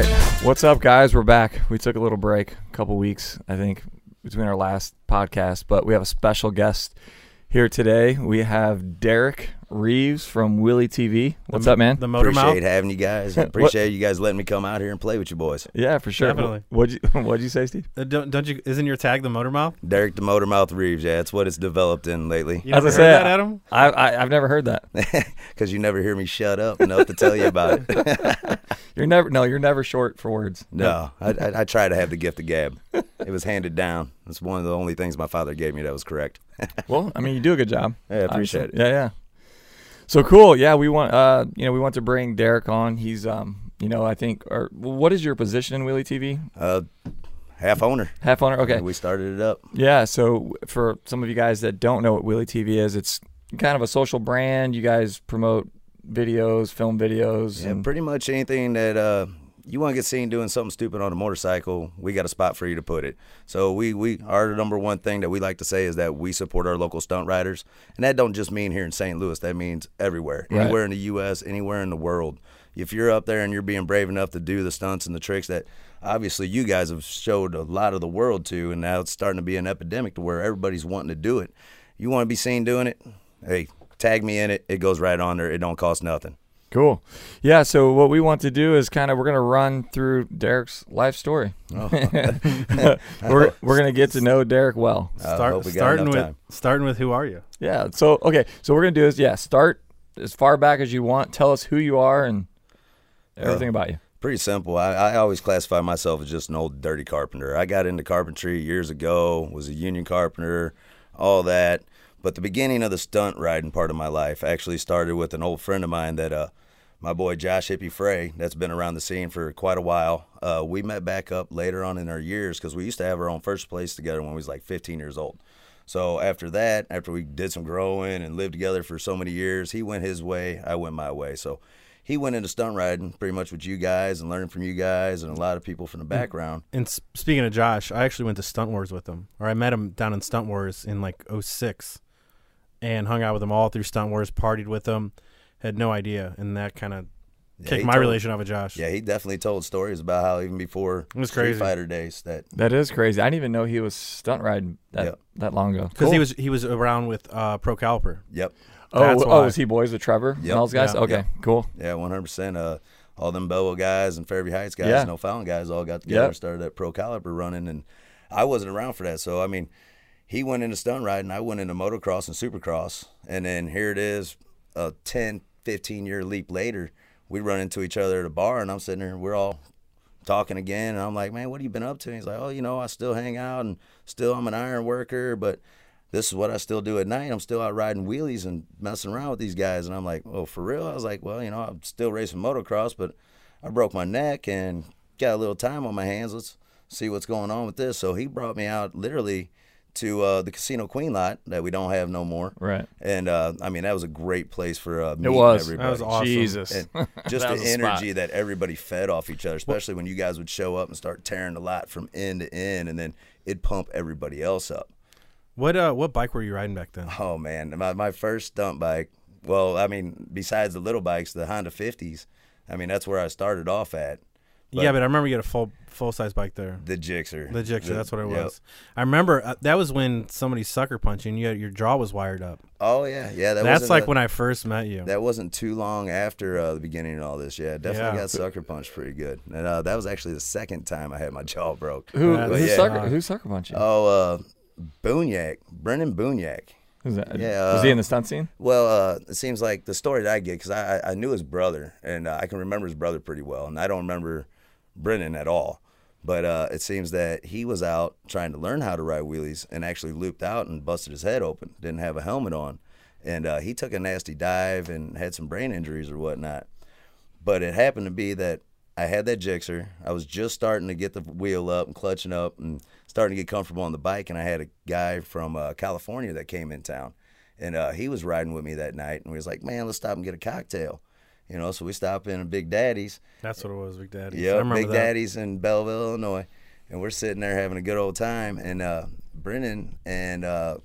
right. What's up, guys? We're back. We took a little break, a couple weeks, I think, between our last podcast, but we have a special guest here today. We have Derek Reeves from Wheelie TV. What's the, up, man? The motor Appreciate mouth. having you guys. Appreciate you guys letting me come out here and play with you boys. yeah, for sure. Definitely. What'd you What'd you say, Steve? Uh, don't, don't you? Isn't your tag the motor mouth? Derek the Motor Mouth Reeves. Yeah, that's what it's developed in lately. You As I heard said, that, Adam? I, I I've never heard that. Because you never hear me shut up enough to tell you about it. You're never no, you're never short for words. no, I, I, I try to have the gift of gab. It was handed down. It's one of the only things my father gave me that was correct. Well, I mean, you do a good job. Yeah, I appreciate Obviously. Yeah, yeah. So cool. Yeah, we want uh, you know, we want to bring Derek on. He's um, you know, I think or what is your position in Wheelie TV? Uh, half owner. Half owner. Okay. We started it up. Yeah, so for some of you guys that don't know what Wheelie TV is, it's kind of a social brand. You guys promote videos, film videos. Yeah, and, pretty much anything that uh, you want to get seen doing something stupid on a motorcycle, we got a spot for you to put it. So we we our number one thing that we like to say is that we support our local stunt riders, and that don't just mean here in St. Louis. That means everywhere, Right. anywhere in the U.S., anywhere in the world. If you're up there and you're being brave enough to do the stunts and the tricks that obviously you guys have showed a lot of the world to, and now it's starting to be an epidemic to where everybody's wanting to do it. You want to be seen doing it? Hey, tag me in it. It goes right on there. It don't cost nothing. Cool. Yeah, so what we want to do is kind of we're going to run through Derek's life story. Oh. we're we're going to get to know Derek well. I Start, we starting with time. starting with who are you? Yeah. So okay, so we're going to do is yeah, start as far back as you want. Tell us who you are and everything about you. Pretty simple. I, I always classify myself as just an old dirty carpenter. I got into carpentry years ago, was a union carpenter, all that. But the beginning of the stunt riding part of my life actually started with an old friend of mine that uh, my boy Josh Hippie Frey, that's been around the scene for quite a while. Uh, we met back up later on in our years because we used to have our own first place together when we was like 15 years old. So after that, after we did some growing and lived together for so many years, he went his way, I went my way. So he went into stunt riding pretty much with you guys and learning from you guys and a lot of people from the background. And s- speaking of Josh, I actually went to Stunt Wars with him, or I met him down in Stunt Wars in like 06 and hung out with him all through Stunt Wars, partied with him, had no idea, and that kind of Yeah, kicked my told- relation off with Josh. Yeah, he definitely told stories about how even before It was Street crazy. Fighter days that That is crazy. I didn't even know he was stunt riding that Yep. that long ago. because he was he was around with uh, Pro Caliber. yep, Oh, That's oh, why. was he boys with Trevor and all those guys? Yeah. okay, Yep. cool. yeah, one hundred percent. Uh, all them Belleville guys and Fairview Heights guys, Yeah. no Fallon guys, all got together Yep. and started that pro caliber running, and I wasn't around for that. So I mean, he went into stunt riding, I went into motocross and supercross, and then here it is, a 10, 15 year leap later, we run into each other at a bar, and I'm sitting there, we're all talking again, and I'm like, man, what have you been up to? And he's like, oh, you know, I still hang out, and still I'm an iron worker, but this is what I still do at night. I'm still out riding wheelies and messing around with these guys. And I'm like, oh, for real? I was like, well, you know, I'm still racing motocross, but I broke my neck and got a little time on my hands. Let's see what's going on with this. So he brought me out literally to uh, the Casino Queen lot that we don't have no more. Right. And uh, I mean, that was a great place for uh, meeting was. everybody. That was awesome. Jesus. And just the was a spot. energy that everybody fed off each other, especially when you guys would show up and start tearing the lot from end to end, and then it'd pump everybody else up. What uh what bike were you riding back then? Oh man, my my first stunt bike. Well, I mean, besides the little bikes, the Honda 50s. I mean, that's where I started off at. Yeah, but I remember you had a full full size bike there. The Gixxer. The Gixxer, that's what it yep. was. I remember uh, that was when somebody sucker punched you and you had, your jaw was wired up. Oh yeah, yeah. That That's like a- when I first met you. That wasn't too long after uh, the beginning of all this. Yeah, definitely Yeah. got sucker punched pretty good. And uh, that was actually the second time I had my jaw broke. Who Yeah, who's yeah. sucker who's sucker punching? Oh, uh, Boonyak, Brennan Boonyak. Who's that? yeah, was he uh, in the stunt scene? Well, uh, it seems like the story that I get because I, I I knew his brother and uh, I can remember his brother pretty well, and I don't remember Brennan at all. But uh, it seems that he was out trying to learn how to ride wheelies and actually looped out and busted his head open. Didn't have a helmet on, and uh, he took a nasty dive and had some brain injuries or whatnot. But it happened to be that I had that Gixxer. I was just starting to get the wheel up and clutching up and starting to get comfortable on the bike. And I had a guy from uh, California that came in town. And uh, he was riding with me that night. And we was like, man, let's stop and get a cocktail. You know, so we stopped in a Big Daddy's. That's what it was, Big Daddy's. Yeah, Big that. Daddy's in Belleville, Illinois. And we're sitting there having a good old time. And uh, Brennan and uh,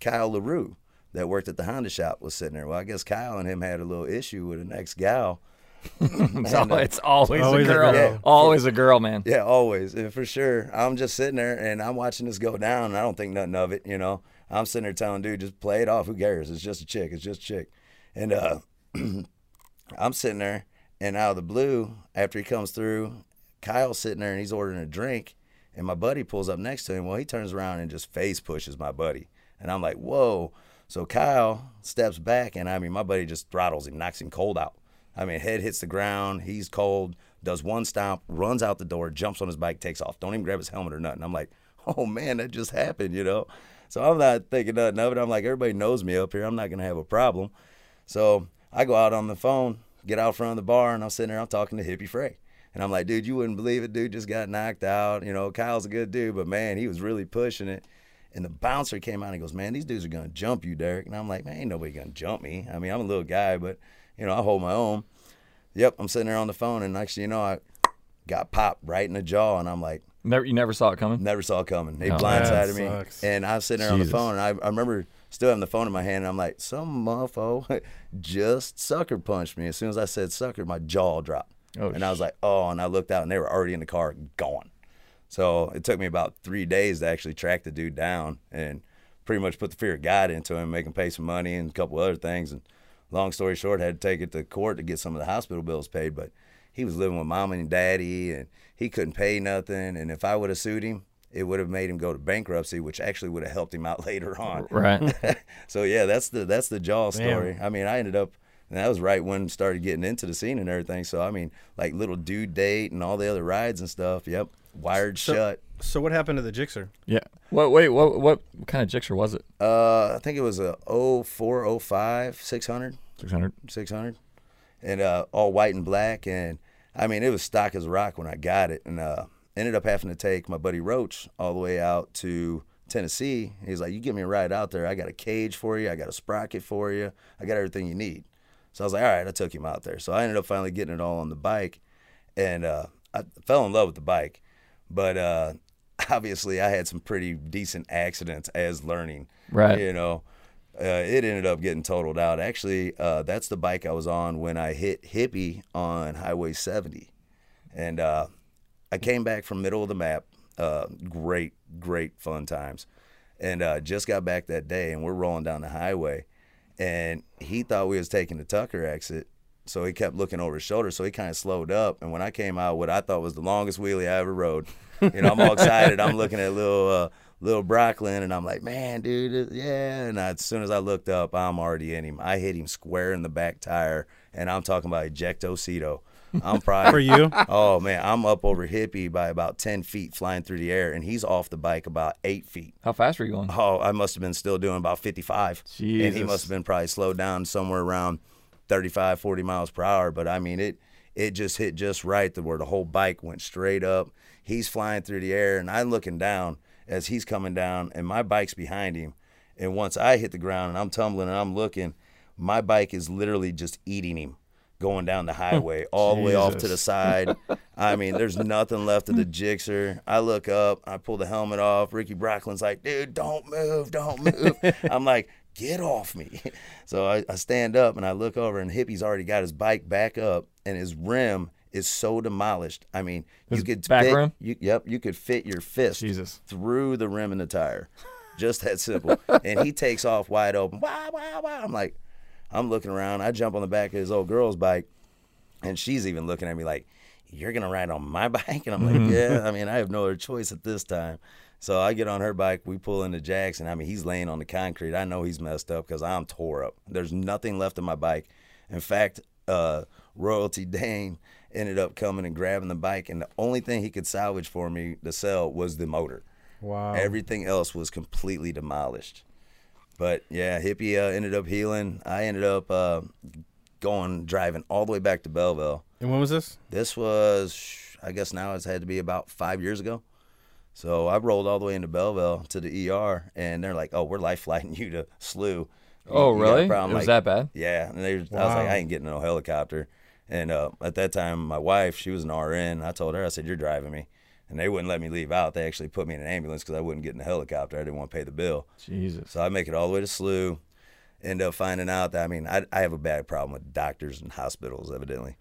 Kyle LaRue that worked at the Honda shop was sitting there. Well, I guess Kyle and him had a little issue with an ex gal it's, al- it's always, Always a a girl. girl. Always a girl, man. Yeah, always, and for sure. I'm just sitting there and I'm watching this go down, and I don't think nothing of it. You know, I'm sitting there telling dude, just play it off. Who cares? It's just a chick. It's just a chick. And uh, I'm sitting there, and out of the blue, after he comes through, Kyle's sitting there and he's ordering a drink, and my buddy pulls up next to him. Well, he turns around and just face pushes my buddy, and I'm like, whoa. So Kyle steps back, and I mean, my buddy just throttles him, knocks him cold out. I mean, head hits the ground. He's cold. Does one stomp, runs out the door, jumps on his bike, takes off. Don't even grab his helmet or nothing. I'm like, oh man, that just happened, you know. So I'm not thinking nothing of it. I'm like, everybody knows me up here. I'm not gonna have a problem. So I go out on the phone, get out front of the bar, and I'm sitting there. I'm talking to Hippie Frey, and I'm like, dude, you wouldn't believe it. Dude just got knocked out. You know, Kyle's a good dude, but man, he was really pushing it. And the bouncer came out and he goes, man, these dudes are gonna jump you, Derek. And I'm like, man, ain't nobody gonna jump me. I mean, I'm a little guy, but you know, I hold my own. Yep, I'm sitting there on the phone, and actually, you know, I got popped right in the jaw, and I'm like, Never, you never saw it coming. never saw it coming. They Oh, blindsided me, and I was sitting there on the phone, and I, I remember still having the phone in my hand, and I'm like, some mofo just sucker punched me. As soon as I said sucker, my jaw dropped, Oh, and I was like, oh, and I looked out, and they were already in the car, gone. So it took me about three days to actually track the dude down and pretty much put the fear of God into him, make him pay some money and a couple other things. And long story short, had to take it to court to get some of the hospital bills paid. But he was living with mom and daddy, and he couldn't pay nothing. And if I would have sued him, it would have made him go to bankruptcy, which actually would have helped him out later on. Right. so yeah, that's the that's the jaw Damn. story. I mean, I ended up. And that was right when started getting into the scene and everything. So I mean, like little dude date and all the other rides and stuff. Yep, wired So- shut. So what happened to the Gixxer? yeah. What? Wait. What? What kind of Gixxer was it? Uh, I think it was a 04, 05, 600, Six hundred. 600, and uh, all white and black. And I mean, it was stock as rock when I got it, and uh, ended up having to take my buddy Roach all the way out to Tennessee. He's like, "You give me a ride out there. I got a cage for you. I got a sprocket for you. I got everything you need." So I was like, "All right." I took him out there. So I ended up finally getting it all on the bike, and uh, I fell in love with the bike. But uh, obviously, I had some pretty decent accidents as learning. Right. You know, uh, it ended up getting totaled out. Actually, uh, that's the bike I was on when I hit Hippie on Highway 70. And uh, I came back from middle of the map. Uh, great, great fun times. And uh, just got back that day, and we're rolling down the highway. And he thought we was taking the Tucker exit. So he kept looking over his shoulder. So he kind of slowed up. And when I came out, what I thought was the longest wheelie I ever rode, you know, I'm all excited. I'm looking at little uh, little Brocklin, and I'm like, man, dude, yeah. And I, as soon as I looked up, I'm already in him. I hit him square in the back tire, and I'm talking about ejecto ejectocito. I'm probably For you? Oh man, I'm up over hippie by about ten feet, flying through the air, and he's off the bike about eight feet. How fast were you going? Oh, I must have been still doing about 55. And he must have been probably slowed down somewhere around 35, 40 miles per hour. But I mean, it it just hit just right to where the whole bike went straight up. He's flying through the air, and I'm looking down as he's coming down, and my bike's behind him. And once I hit the ground and I'm tumbling and I'm looking, my bike is literally just eating him going down the highway all the way off to the side. I mean, there's nothing left of the Gixxer. I look up, I pull the helmet off. Ricky Brocklin's like, dude, don't move, don't move. I'm like, get off me. So I, I stand up and I look over, and Hippie's already got his bike back up, and his rim is so demolished. I mean, His you could back fit, rim? You, yep, you could fit your fist Jesus. through the rim in the tire. Just that simple. and he takes off wide open. Wow, wow, wow. I'm like, I'm looking around. I jump on the back of his old girl's bike, and she's even looking at me like, You're going to ride on my bike? And I'm like, Yeah, I mean, I have no other choice at this time. So I get on her bike. We pull into Jackson. I mean, he's laying on the concrete. I know he's messed up because I'm tore up. There's nothing left of my bike. In fact, uh, Royalty Dane ended up coming and grabbing the bike, and the only thing he could salvage for me to sell was the motor. Wow. Everything else was completely demolished. But yeah, hippie uh, ended up healing. I ended up uh, going driving all the way back to Belleville. and when was this? This was, I guess now it's had to be about five years ago. So I rolled all the way into Belleville to the ER, and they're like, "Oh, we're life flighting you to SLU." You- Oh, you really? problem?" It was Like, that bad? Yeah, and they, I was like, I ain't getting no helicopter. And uh, at that time, my wife, she was an RN. I told her, I said, "You're driving me," and they wouldn't let me leave out. They actually put me in an ambulance because I wouldn't get in the helicopter. I didn't want to pay the bill. Jesus. So I make it all the way to SLU. End up finding out that I mean I, I have a bad problem with doctors and hospitals, evidently.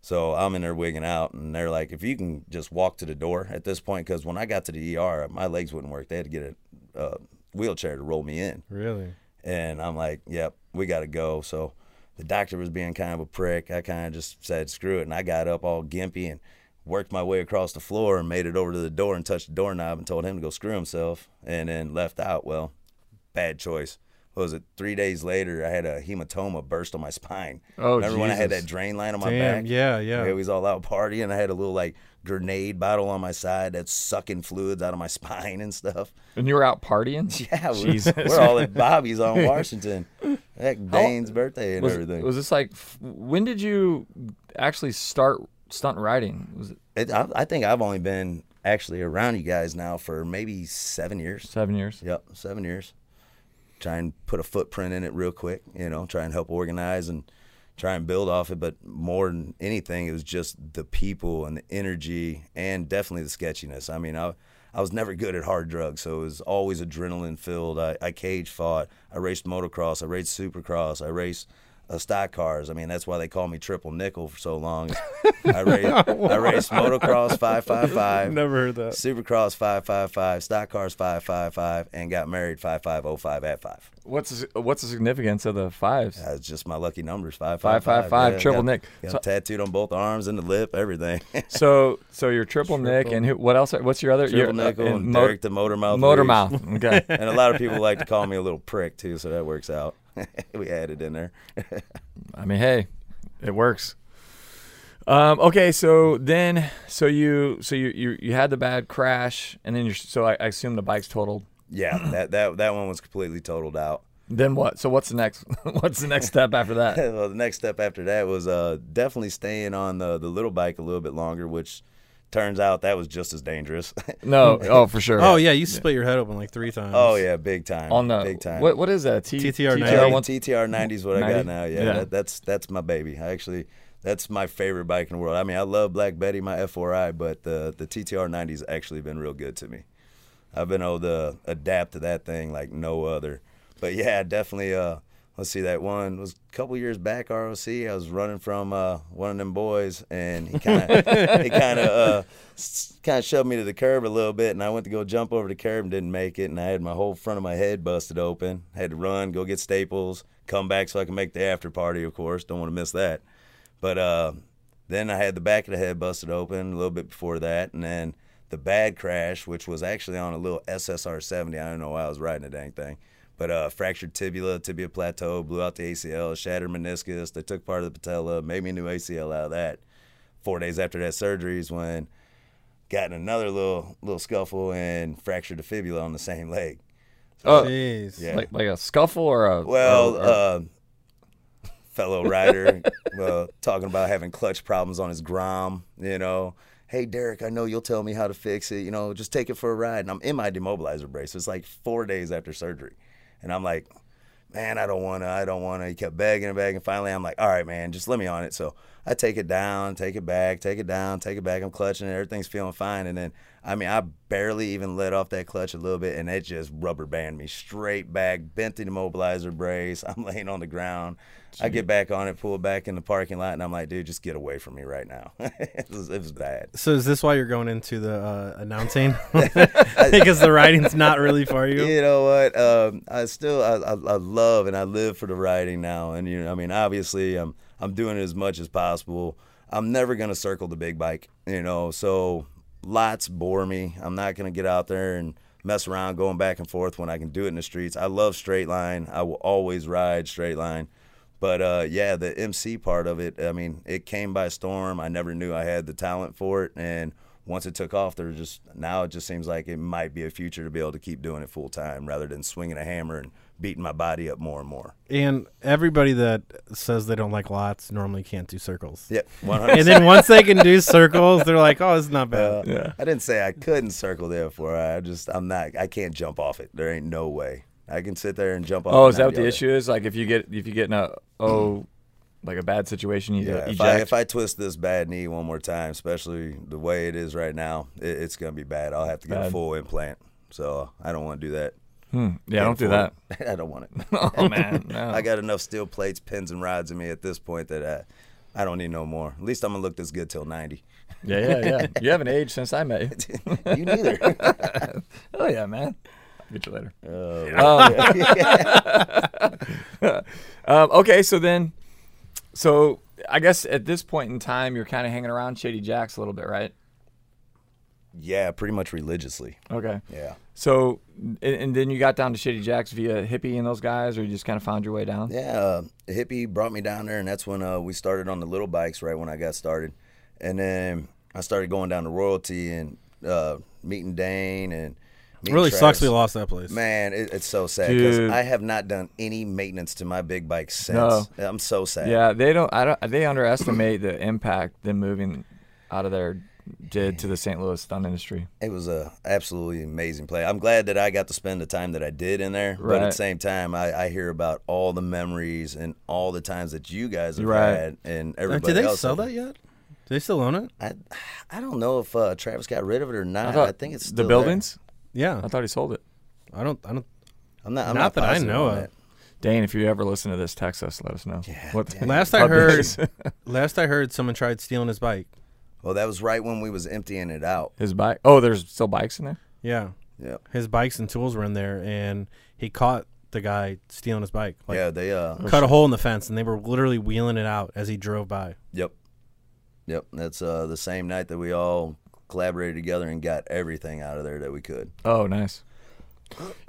So I'm in there wigging out, and they're like, if you can just walk to the door at this point, because when I got to the ER, my legs wouldn't work. They had to get a uh, wheelchair to roll me in. Really? And I'm like, yep, we got to go. So the doctor was being kind of a prick. I kind of just said, screw it. And I got up all gimpy and worked my way across the floor and made it over to the door and touched the doorknob and told him to go screw himself and then left out. Well, bad choice. What was it three days later? I had a hematoma burst on my spine. Oh, Remember when I had that drain line on my Damn. back? Yeah, yeah. We was all out partying. I had a little like grenade bottle on my side that's sucking fluids out of my spine and stuff. And you were out partying? Yeah, we're, we're all at Bobby's on Washington. Heck, Dane's birthday and Was, everything. was this like, when did you actually start stunt riding? Was it It, I, I think I've only been actually around you guys now for maybe seven years. seven years? Yep, seven years. Try and put a footprint in it real quick, you know, try and help organize and try and build off it. But more than anything, it was just the people and the energy and definitely the sketchiness. I mean, I, I was never good at hard drugs, so it was always adrenaline filled. I, I cage fought, I raced motocross, I raced supercross, I raced uh, stock cars. I mean, that's why they call me Triple Nickel for so long. I raced, I raced motocross 555. Never heard that. Supercross 555, stock cars 555, and got married 5505 at 5. What's the, what's the significance of the fives? That's just my lucky numbers 555, 555. Yeah, triple got, Nick. Got So- tattooed on both arms and the lip, everything. So, so you're triple, Nick, and who, what else? What's your other? Triple your, nickel uh, and mo- Derek the motor mouth. motor Reeves. mouth. Okay. And a lot of people like to call me a little prick too, so that works out. we added in there. I mean, hey, it works. Um, okay, so then, so you, so you, you, you had the bad crash, and then you're, so I, I assume the bike's totaled. Yeah, that, that that one was completely totaled out. Then what? So what's the next? what's the next step after that? well, the next step after that was uh, definitely staying on the, the little bike a little bit longer, which turns out that was just as dangerous. No, oh for sure. Oh yeah, you split your head open like three times. oh yeah, big time. on the big time. What what is that? A T- TTR Yeah, TTR one. TTR 90 is what I got now. Yeah, Yeah. That, that's that's my baby. I actually that's my favorite bike in the world. I mean, I love Black Betty, my F4i, but the the TTR 90's actually been real good to me. I've been able to adapt to that thing like no other. But yeah, definitely. Uh, let's see, that one was a couple years back. ROC. I was running from uh, one of them boys, and he kind of he kind of uh, kind of shoved me to the curb a little bit, and I went to go jump over the curb and didn't make it, and I had my whole front of my head busted open. had to run, go get staples, come back so I can make the after party. Of course, don't want to miss that. But uh, then I had the back of the head busted open a little bit before that, and then the bad crash, which was actually on a little SSR 70. I don't know why I was riding the dang thing. But uh, fractured tibia, tibia plateau, blew out the ACL, shattered meniscus. They took part of the patella, made me a new ACL out of that. Four days after that surgery is when got in another little little scuffle and fractured the fibula on the same leg. Oh, Jeez. Yeah. like like a scuffle or a Well, or- or- uh, fellow rider uh, talking about having clutch problems on his Grom, you know. Hey, Derek, I know you'll tell me how to fix it. You know, just take it for a ride. And I'm in my demobilizer brace. It's like four days after surgery. And I'm like, man, I don't want to. I don't want to. He kept begging and begging. Finally, I'm like, all right, man, just let me on it. So I take it down, take it back, take it down, take it back. I'm clutching it. Everything's feeling fine. And then, I mean, I barely even let off that clutch a little bit, and it just rubber band me straight back, bent the immobilizer brace. I'm laying on the ground. I get back on it, pull back in the parking lot, and I'm like, dude, just get away from me right now. it, was, it was bad. So is this why you're going into the uh, announcing? because the riding's not really for you. You know what? Um, I still I, I, I love and I live for the writing now, and you know, I mean, obviously, I'm I'm doing it as much as possible. I'm never gonna circle the big bike, you know. So lots bore me. I'm not gonna get out there and mess around going back and forth when I can do it in the streets. I love straight line. I will always ride straight line. But uh, yeah, the MC part of it, I mean, it came by storm. I never knew I had the talent for it, and once it took off, there just now it just seems like it might be a future to be able to keep doing it full time rather than swinging a hammer and beating my body up more and more. And everybody that says they don't like lots normally can't do circles. Yep, one hundred. And then once they can do circles, they're like, "Oh, it's not bad." Uh, yeah. I didn't say I couldn't circle there for. I just I'm not. I can't jump off it. There ain't no way. I can sit there and jump off. oh, is that what the 90 issue is? Like if you get if you get in a oh like a bad situation, you Yeah, if I, if I twist this bad knee one more time, especially the way it is right now, it, it's gonna be bad. I'll have to get a full implant. So I don't want to do that. Hmm. Yeah, don't do that. I don't want it. Oh man, no. I got enough steel plates, pins, and rods in me at this point that I, I don't need no more. At least I'm gonna look this good till 90. Yeah, yeah, yeah. you haven't aged since I met you. you neither. Oh yeah, man. I'll get you later. Uh, Um, okay, so then, so I guess at this point in time, you're kind of hanging around Shady Jacks a little bit, right? yeah, pretty much religiously. Okay. Yeah. So, and, and then you got down to Shady Jacks via Hippie and those guys, or you just kind of found your way down? Yeah, uh, hippie brought me down there, and that's when uh, we started on the little bikes. Right when I got started, and then I started going down to Royalty and uh, meeting Dane and meeting really sucks we lost that place. Man, it, it's so sad because I have not done any maintenance to my big bike since. No. I'm so sad. Yeah, they don't. I don't. They underestimate the impact them moving out of there did to the St. Louis stunt industry. It was a absolutely amazing play. I'm glad that I got to spend the time that I did in there. But at the same time, I, I hear about all the memories and all the times that you guys have Right. had and everybody did they else. sell had. that yet? Do they still own it? I, I don't know if uh, Travis got rid of it or not. I, thought think it's the buildings. there. Buildings. Yeah. I thought he sold it. I don't. I don't. I'm not. I'm Not not, that I know on of. Dane, if you ever listen to this, text us. Let us know. Yeah, What. Last I heard, last I heard, someone tried stealing his bike. Well, that was right when we was emptying it out. his bike. Oh, there's still bikes in there. Yeah, Yeah. his bikes and tools were in there, and he caught the guy stealing his bike. Like, yeah. They. Uh. cut a hole in the fence, and they were literally wheeling it out as he drove by. Yep. Yep. That's uh the same night that we all collaborated together and got everything out of there that we could. Oh, nice.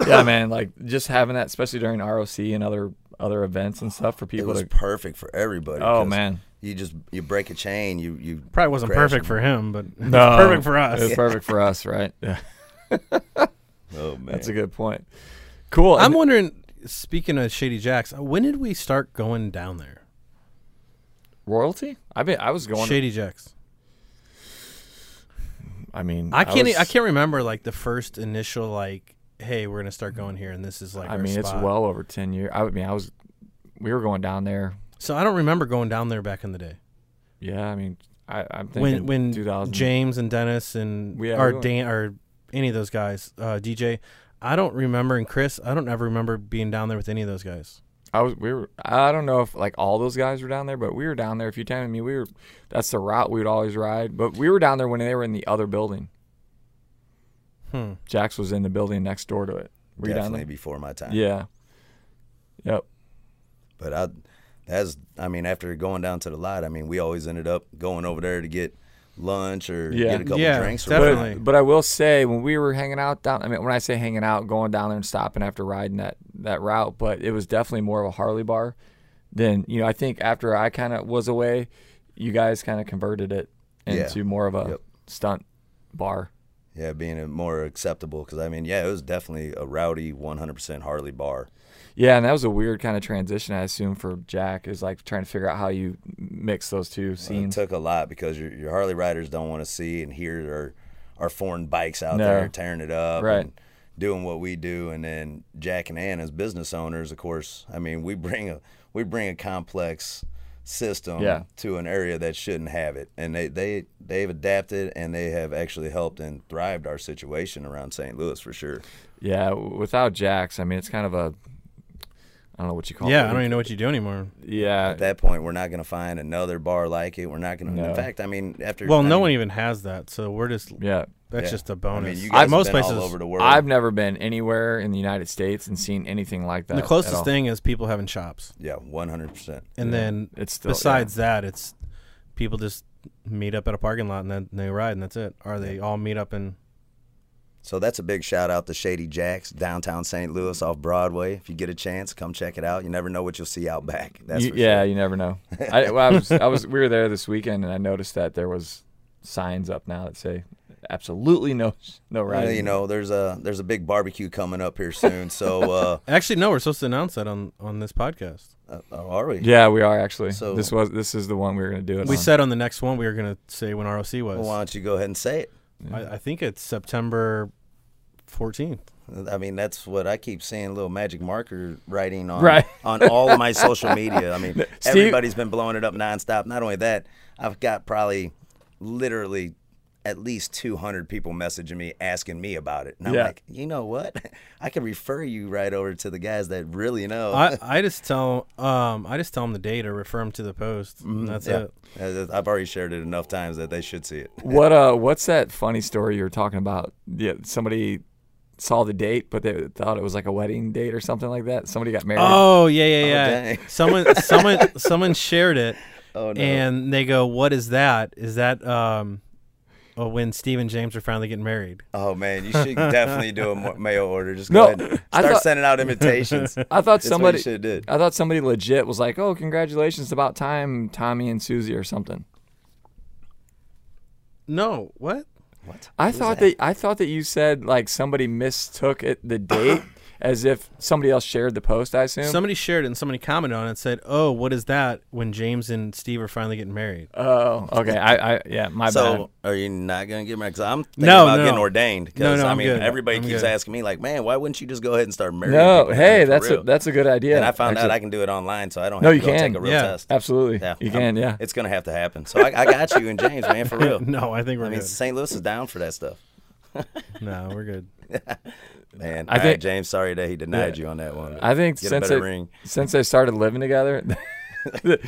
Yeah, man. Like just having that, especially during ROC and other other events and stuff for people. It people was to. perfect for everybody. Oh man. You just you break a chain. You you Probably wasn't perfect and- for him, but it was No, perfect for us. It's perfect for us, right? Yeah, Oh man. that's a good point. Cool. I'm And- wondering. Speaking of Shady Jacks, when did we start going down there? royalty. I mean, I was going. Shady Jacks. I mean, I can't. e, was- I can't remember like the first initial like, hey, we're gonna start going here, and this is like. I mean, it's well over ten years. I mean, I was. We were going down there. So I don't remember going down there back in the day Yeah, I mean, I, I'm thinking when when James and Dennis and Yeah, or we Dan or any of those guys, uh, DJ. I don't remember, and Chris, I don't ever remember being down there with any of those guys. I was. We were. I don't know if like all those guys were down there, but we were down there a few times. I mean, we were. That's the route we would always ride. But we were down there when they were in the other building. Hmm. Jax was in the building next door to it. Were Definitely before my time. Yeah. Yep. But I, that's I mean, after going down to the lot, I mean, we always ended up going over there to get lunch or Yeah. get a couple Yeah, drinks. Or definitely. whatnot. But, but I will say when we were hanging out down, I mean, when I say hanging out, going down there and stopping after riding that that route, but it was definitely more of a Harley bar. Than you know, I think after I kind of was away, you guys kind of converted it Yeah. into more of a Yep. stunt bar. Yeah, being a more acceptable because I mean, yeah, it was definitely a rowdy 100% Harley bar. Yeah, and that was a weird kind of transition, I assume, for Jack is like trying to figure out how you mix those two Well, It took a lot because your, your Harley riders don't want to see and hear our, our foreign bikes out No. there tearing it up Right. and doing what we do. And then Jack and Ann as business owners, of course, I mean, we bring a we bring a complex system Yeah. to an area that shouldn't have it. And they, they they've adapted and they have actually helped and thrived our situation around St. Louis for sure. yeah, without Jack's I mean, it's kind of a I don't know what you call it. Yeah, I don't even know what you do anymore. Yeah, At that point, we're not going to find another bar like it. We're not going to. No. In fact, I mean, after Well, I no mean, one even has that, so we're just yeah. that's Yeah. just a bonus. mean, you I- guys most have been places, all over the world. I've never been anywhere in the United States and seen anything like that. the at closest all. thing is people having shops, yeah, one hundred percent. and Yeah. then it's still besides that, it's people just meet up at a parking lot and then they ride, and that's it. Or they all meet up in So that's a big shout out to Shady Jacks, downtown St. Louis, off Broadway. If you get a chance, come check it out. You never know what you'll see out back. That's You- for yeah, sure. you never know. I, well, I was, I was, we were there this weekend, and I noticed that there was signs up now that say absolutely no, no Well, riding. you know, there's a there's a big barbecue coming up here soon. So, uh, Actually, no, we're supposed to announce that on on this podcast. uh, oh, are we? Yeah, we are actually. So- this was, this is the one we were going to do it. We on. said on the next one we were going to say when ROC was. Well, why don't you go ahead and say it? I, I think it's September 14th. I mean, that's what I keep seeing. Little magic marker writing on Right. on all of my social media. I mean, Steve- everybody's been blowing it up nonstop. Not only that, I've got probably literally at least 200 people messaging me asking me about it. And I'm Yeah. like, you know what? I can refer you right over to the guys that really know. I, I just tell um I just tell them the date or refer them to the post. and That's yeah. it. I've already shared it enough times that they should see it. What uh? What's that funny story you were talking about? Yeah, somebody saw the date, but they thought it was like a wedding date or something like that. Somebody got married. Oh yeah yeah yeah. dang. someone someone someone shared it Oh, no. and they go, "What is that? Is that um oh, when Steve and James are finally getting married?" Oh man, you should definitely do a mail order. Just No, go ahead and I start thought- sending out invitations. I thought That's somebody. should did. I thought somebody legit was like, "Oh, congratulations! It's about time, Tommy and Susie or something." No, what? What? I Who's thought that? I thought that you said like somebody mistook it the date as if somebody else shared the post. I assume. Somebody shared it and somebody commented on it and said, "Oh, what is that? When James and Steve are finally getting married?" oh, okay. I, I yeah, my bad. So are you not gonna get married? Because I'm thinking No, about no, getting ordained. Because No, no, I I'm mean, good. everybody I'm keeps good. asking me like, man, why wouldn't you just go ahead and start marrying? No, people? Hey, mean, for that's a, that's a good idea. and I found out. I can do it online, so I don't No, you to go can. take a real Yeah. test. Absolutely, Yeah, you I'm- can. Yeah. It's gonna have to happen. So I, I got you and James, man, for real. no, I think we're I mean, good. St. Louis is down for that stuff. No, we're good. Man, I I think think- James, sorry that he denied Yeah. you on that one. I think since better they, ring. since they started living together, they're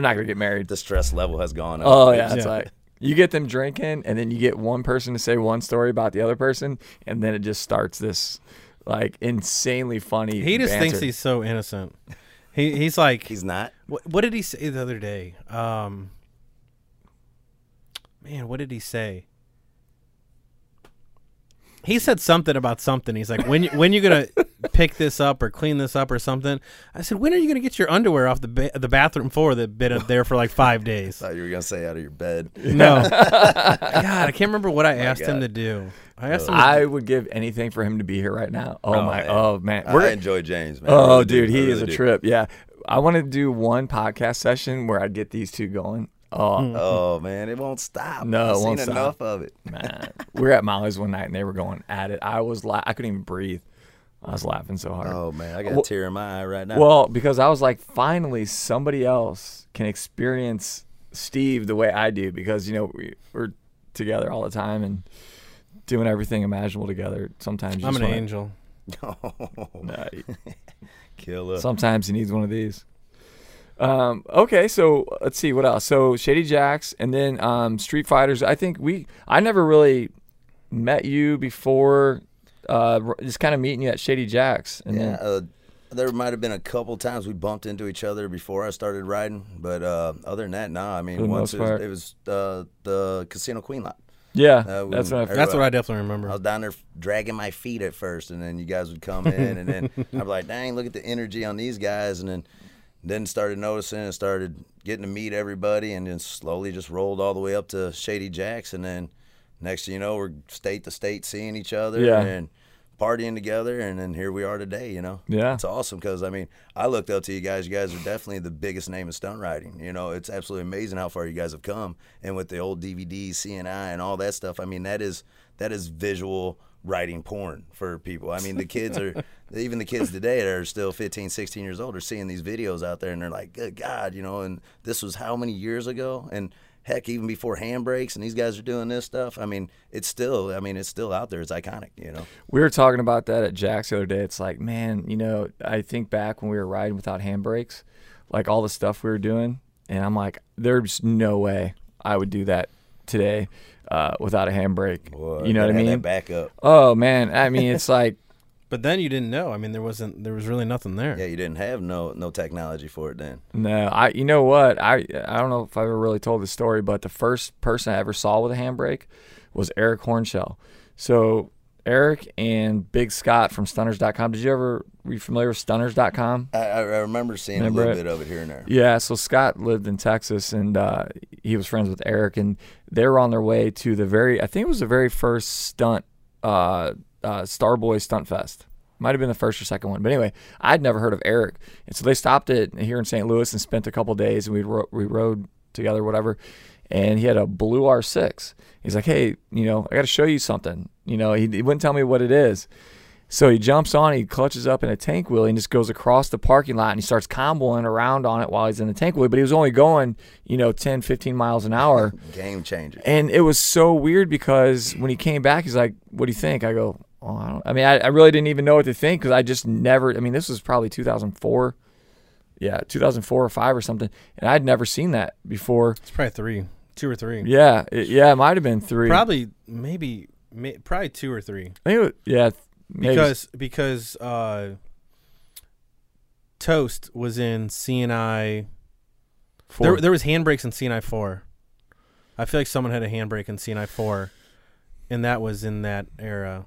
not gonna get married. the stress level has gone up. Oh yeah, it's Yeah. like you get them drinking, and then you get one person to say one story about the other person, and then it just starts this like insanely funny. He just thinks he's so innocent. He he's like, he's not. what, what did he say the other day? Um, man, what did he say? He said something about something. He's like, when you, when you gonna pick this up or clean this up or something? I said, when are you gonna get your underwear off the ba- the bathroom floor that been up there for like five days? Thought you were gonna say out of your bed. No, God, I can't remember what I asked him God. to do. I asked him. To, I would give anything for him to be here right now. Oh, Oh, my, man. oh man, I enjoy James, man. I Oh, really do. dude, I he really is a do. trip. Yeah, I want to do one podcast session where I get these two going. Oh hmm. Oh man, it won't stop. No, I've it won't seen stop. enough of it. man, we were at Molly's one night and they were going at it. I was la- I couldn't even breathe. I was laughing so hard. Oh man, I got Well- a tear in my eye right now. Well, because I was like, finally, somebody else can experience Steve the way I do. Because you know we, we're together all the time and doing everything imaginable together. Sometimes you I'm just Oh, an wanna- angel. Oh. Nah, Killer. sometimes he needs one of these. Um, okay, so let's see what else. So Shady Jacks, and then um, Street Fighters. I think we. I never really met you before. Uh, just kind of meeting you at Shady Jacks, and yeah, then uh, there might have been a couple times we bumped into each other before I started riding, but uh, other than that, nah. I mean, once it was, it was uh, the Casino Queen lot. yeah, Uh, that's what I. That's what I definitely remember. I was down there dragging my feet at first, and then you guys would come in, and then I'd be like, "Dang, look at the energy on these guys," and then then started noticing and started getting to meet everybody, and then slowly just rolled all the way up to Shady Jacks, and then next thing you know, we're state to state seeing each other Yeah. and partying together, and then here we are today. You know, Yeah. it's awesome because I mean, I looked up to you guys. You guys are definitely the biggest name in stunt riding. You know, it's absolutely amazing how far you guys have come, and with the old DVDs, CNI, and all that stuff. I mean, that is that is visual riding porn for people. I mean, the kids are even the kids today that are still 15, 16 years old are seeing these videos out there, and they're like, "Good God," you know. And this was how many years ago? And heck, even before handbrakes, and these guys are doing this stuff. I mean, it's still. I mean, it's still out there. It's iconic. You know. We were talking about that at Jack's the other day. It's like, man, you know, I think back when we were riding without handbrakes, like all the stuff we were doing, and I'm like, there's no way I would do that today uh, without a handbrake. Boy, you know what I mean? That backup. Oh man, I mean, it's like, But then you didn't know. I mean, there wasn't. There was really nothing there. Yeah, you didn't have no no technology for it then. no, I, you know what? I, I don't know if I ever really told the story, but the first person I ever saw with a handbrake was Eric Hornshell. So Eric and Big Scott from Stunners.com. Did you ever? Were you familiar with Stunners.com? I, I I remember seeing Remember a it? little bit of it here and there. Yeah, so Scott lived in Texas and uh, he was friends with Eric, and they were on their way to the very, I think it was the very first stunt, uh, uh, Starboy Stunt Fest. Might have been the first or second one, but anyway, I'd never heard of Eric, and so they stopped it here in St. Louis and spent a couple days, and we ro- we rode together, whatever. And he had a blue R6. He's like, "Hey, you know, I got to show you something." You know, he, he wouldn't tell me what it is, So he jumps on, he clutches up in a tank wheel and just goes across the parking lot and he starts comboing around on it while he's in the tank wheel. But he was only going, you know, 10, 15 miles an hour. Game changer. And it was so weird because when he came back, he's like, "What do you think?" I go, "Oh, I don't." I mean, I, I really didn't even know what to think because I just never. I mean, this was probably 2004, yeah, 2004 or five or something, and I'd never seen that before. It's probably three, two or three. Yeah, it, yeah, it might have been three. Probably, maybe, may, probably two or three. I think it was, yeah, maybe. Because because uh, Toast was in CNI. four. There there was handbrakes in CNI four. I feel like someone had a handbrake in CNI four, and that was in that era.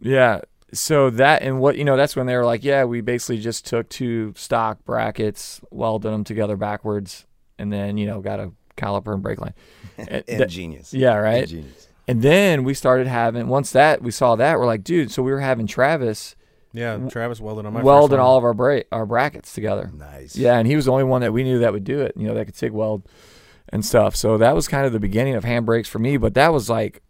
Yeah. So that and what you know, that's when they were like, yeah, we basically just took two stock brackets, welded them together backwards, and then you know got a caliper and brake line. And that- Ingenious. yeah, right. Ingenious. And then we started having once that we saw that we're like, dude. So we were having Travis Yeah, Travis welded on my one. all of our bra- our brackets together. Nice. Yeah, and he was the only one that we knew that would do it. You know, that could TIG weld and stuff. So that was kind of the beginning of handbrakes for me. But that was like,